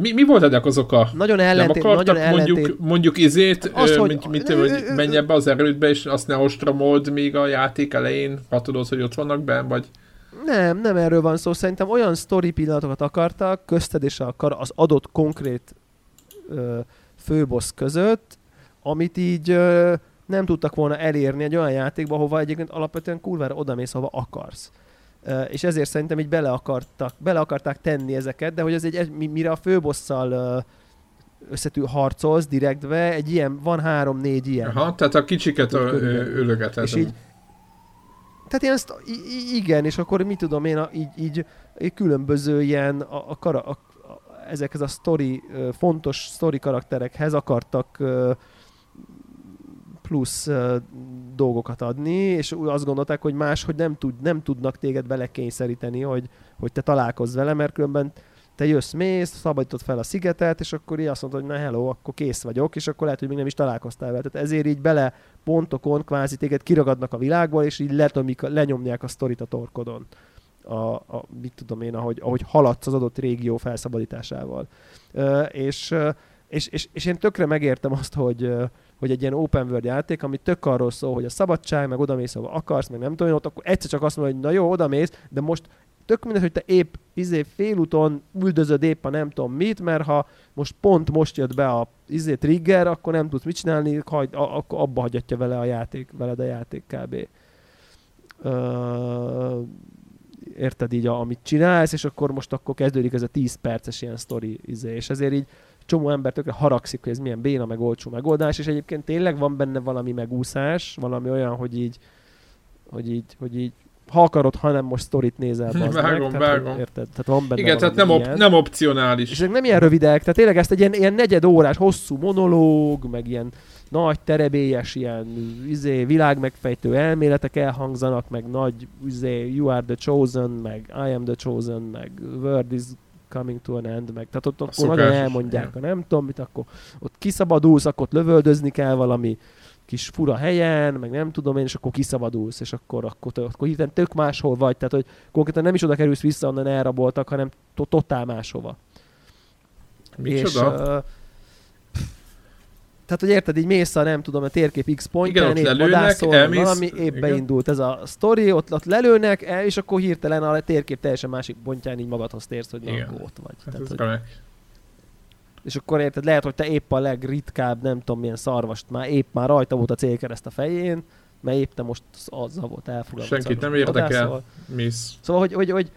mi, mi volt ennek az oka? Nagyon ellentét, nem nagyon ellentét. mondjuk, mondjuk izét, az, hogy, mint, mint, hogy menj ebbe az erődbe, és azt ne ostromold még a játék elején, ha tudod, hogy ott vannak benn, vagy... Nem, nem erről van szó. Szerintem olyan story pillanatokat akartak közted és a, az adott konkrét ö, főbossz között, amit így ö, nem tudtak volna elérni egy olyan játékba, hova egyébként alapvetően kurvára odamész, hova akarsz és ezért szerintem így bele, akartak, bele akarták tenni ezeket, de hogy ez egy, mire a főbosszal összetű harcolsz direktve, egy ilyen, van három-négy ilyen. Aha, tehát a kicsiket ölögeted. És így, tehát ilyen, ezt, igen, és akkor mit tudom én, így, így, így különböző ilyen a, a, kara, a, a, ezekhez a story, fontos story karakterekhez akartak plusz dolgokat adni, és azt gondolták, hogy más, hogy nem, tud, nem tudnak téged belekényszeríteni, hogy, hogy te találkozz vele, mert különben te jössz, mész, szabadítod fel a szigetet, és akkor így azt mondod, hogy na hello, akkor kész vagyok, és akkor lehet, hogy még nem is találkoztál vele. Tehát ezért így bele pontokon kvázi téged kiragadnak a világból, és így letomik, lenyomják a sztorit a torkodon. A, a, mit tudom én, ahogy, ahogy haladsz az adott régió felszabadításával. Uh, és, és, és, és én tökre megértem azt, hogy, hogy egy ilyen open world játék, ami tök arról szól, hogy a szabadság, meg odamész, ahol akarsz, meg nem tudom, ott akkor egyszer csak azt mondod, hogy na jó, odamész, de most tök mindegy, hogy te épp izé félúton üldözöd épp a nem tudom mit, mert ha most pont most jött be a izé trigger, akkor nem tudsz mit csinálni, hagy, akkor abba hagyatja vele a játék, veled a játék kb. Uh, érted így, a, amit csinálsz, és akkor most akkor kezdődik ez a 10 perces ilyen sztori, izé, és ezért így csomó ember tökre haragszik, hogy ez milyen béna, meg olcsó megoldás, és egyébként tényleg van benne valami megúszás, valami olyan, hogy így, hogy így, hogy így ha akarod, hanem most sztorit nézel, bazd Vágom, meg. Tehát, vágom. hogy Érted? Tehát van benne Igen, tehát nem, op- nem opcionális. És ezek nem ilyen rövidek, tehát tényleg ezt egy ilyen, ilyen negyed órás, hosszú monológ, meg ilyen nagy terebélyes, ilyen izé, világmegfejtő elméletek elhangzanak, meg nagy izé, You are the chosen, meg I am the chosen, meg World is coming to an end, meg tehát ott, akkor nagyon elmondják, a nem tudom mit, akkor ott kiszabadulsz, akkor ott lövöldözni kell valami kis fura helyen, meg nem tudom én, és akkor kiszabadulsz, és akkor, akkor, akkor hirtelen tök máshol vagy, tehát hogy konkrétan nem is oda kerülsz vissza, onnan elraboltak, hanem to- totál máshova. Micsoda? És, uh, tehát, hogy érted, így mész a, nem tudom, a térkép X pontján, Igen, ott lelőnek, vadászol, elmész, valami, épp igen. beindult ez a sztori, ott, ott lelőnek, el, és akkor hirtelen a térkép teljesen másik pontján így magadhoz térsz, hogy Igen. ott vagy. Hát Tehát, hogy, és akkor érted, lehet, hogy te épp a legritkább, nem tudom milyen szarvast, már épp már rajta volt a célkereszt a fején, mert épp te most azzal volt elfogadva. Senkit nem érdekel. Miss. Szóval, hogy, hogy, hogy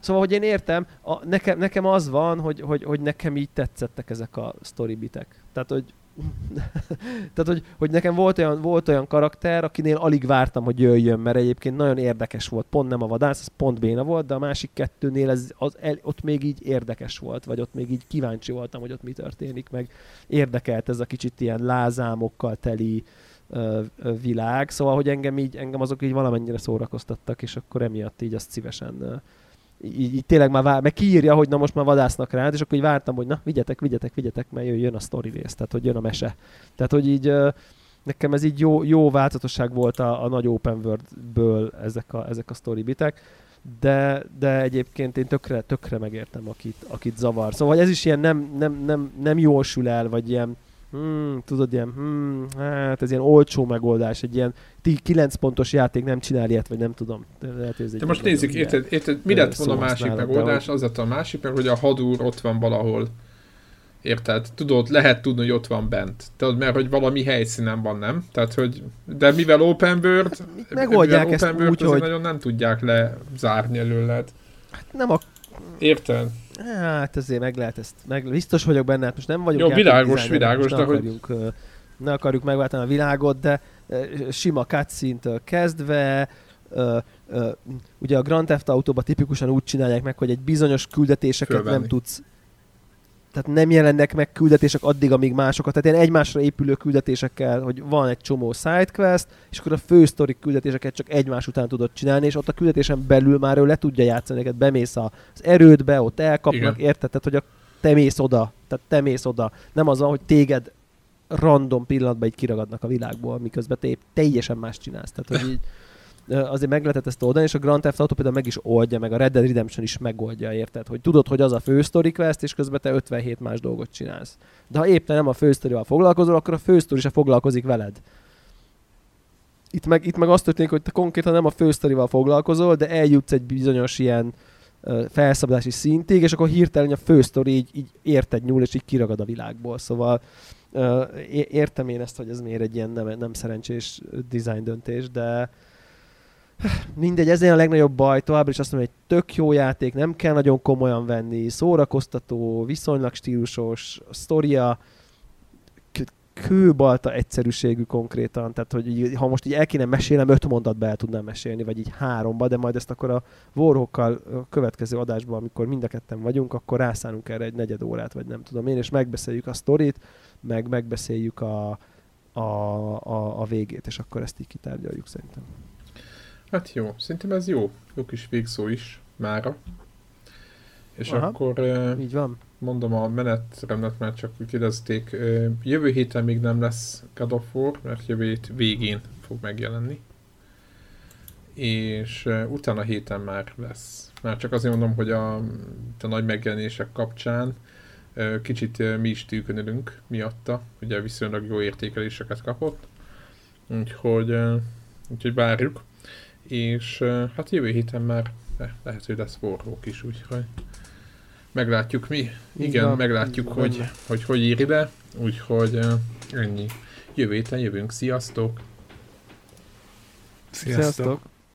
Szóval, hogy én értem, a, nekem, nekem az van, hogy, hogy, hogy nekem így tetszettek ezek a storybitek. Tehát, hogy tehát, hogy, hogy nekem volt olyan, volt olyan karakter, akinél alig vártam, hogy jöjjön, mert egyébként nagyon érdekes volt. Pont nem a vadász, ez pont béna volt, de a másik kettőnél ez, az, el, ott még így érdekes volt, vagy ott még így kíváncsi voltam, hogy ott mi történik, meg érdekelt ez a kicsit ilyen lázámokkal teli ö, ö, világ, szóval, hogy engem így, engem azok így valamennyire szórakoztattak, és akkor emiatt így azt szívesen így, így tényleg már vár, meg kiírja, hogy na most már vadásznak rád, és akkor így vártam, hogy na vigyetek, vigyetek, vigyetek, mert jön, a story rész, tehát hogy jön a mese. Tehát, hogy így nekem ez így jó, jó változatosság volt a, a nagy open world-ből ezek a, ezek a story bitek, de, de egyébként én tökre, tökre megértem, akit, akit zavar. Szóval ez is ilyen nem, nem, nem, nem jól sül el, vagy ilyen hmm, tudod, ilyen, hmm, hát ez ilyen olcsó megoldás, egy ilyen 9 pontos játék nem csinál ilyet, vagy nem tudom. Lehet, ez De most nézzük, érted, érted, mi lett volna a másik szóhasználat, de megoldás? Az lett a másik, meg hogy a hadúr ott van valahol. Érted? Tudod, lehet tudni, hogy ott van bent. Tudod, mert hogy valami helyszínen van, nem? Tehát, hogy, de mivel open world, megoldják mivel ezt open world, úgy, hogy- nagyon nem tudják lezárni előled. Nem a Érted? Hát azért meg lehet ezt, meg, biztos vagyok benne, hát most nem vagyunk Jó, világos, játékdesignerek, világos, de hogy- akarjuk, ne akarjuk megváltani a világot, de sima cutscene-től kezdve, ö, ö, ugye a Grand Theft Auto-ba tipikusan úgy csinálják meg, hogy egy bizonyos küldetéseket Fölvenni. nem tudsz tehát nem jelennek meg küldetések addig, amíg másokat, tehát ilyen egymásra épülő küldetésekkel, hogy van egy csomó sidequest, és akkor a fő sztori küldetéseket csak egymás után tudod csinálni, és ott a küldetésen belül már ő le tudja játszani, neked bemész az erődbe, ott elkapnak, érted? Tehát, hogy a, te mész oda, tehát te mész oda. Nem az van, hogy téged random pillanatban így kiragadnak a világból, miközben te épp teljesen más csinálsz. Tehát, hogy így, azért meg lehetett ezt oldani, és a Grand Theft Auto például meg is oldja, meg a Red Dead Redemption is megoldja, érted? Hogy tudod, hogy az a fő story quest, és közben te 57 más dolgot csinálsz. De ha éppen nem a fő sztorival foglalkozol, akkor a fő sztori se foglalkozik veled. Itt meg, itt meg azt történik, hogy te konkrétan nem a fő sztorival foglalkozol, de eljutsz egy bizonyos ilyen ö, felszabadulási szintig, és akkor hirtelen a fő sztori így, így érted nyúl, és így kiragad a világból. Szóval értem én ezt, hogy ez miért egy ilyen nem, nem szerencsés design döntés, de mindegy, ez a legnagyobb baj, továbbra is azt mondom, hogy egy tök jó játék, nem kell nagyon komolyan venni, szórakoztató, viszonylag stílusos, sztoria, kőbalta egyszerűségű konkrétan, tehát hogy ha most így el kéne mesélnem, öt mondatba el tudnám mesélni, vagy így háromba, de majd ezt akkor a Warhawkkal a következő adásban, amikor mind a ketten vagyunk, akkor rászánunk erre egy negyed órát, vagy nem tudom én, és megbeszéljük a sztorit, meg megbeszéljük a, a, a, a végét, és akkor ezt így kitárgyaljuk szerintem. Hát jó, szerintem ez jó. Jó kis végszó is mára. És Aha. akkor Így van. mondom a menetrendet, mert csak úgy kérdezték. Jövő héten még nem lesz God of War, mert jövő hét végén fog megjelenni. És utána héten már lesz. Már csak azért mondom, hogy a, a nagy megjelenések kapcsán kicsit mi is tűkönülünk miatta. Ugye viszonylag jó értékeléseket kapott. Úgyhogy, úgyhogy várjuk. És hát jövő héten már le- lehet, hogy lesz Warhawk is, úgyhogy meglátjuk mi. Igen, van, meglátjuk, hogy, benne. hogy hogy ír ide, úgyhogy ennyi. Jövő héten jövünk, sziasztok! Sziasztok! Sziasztok.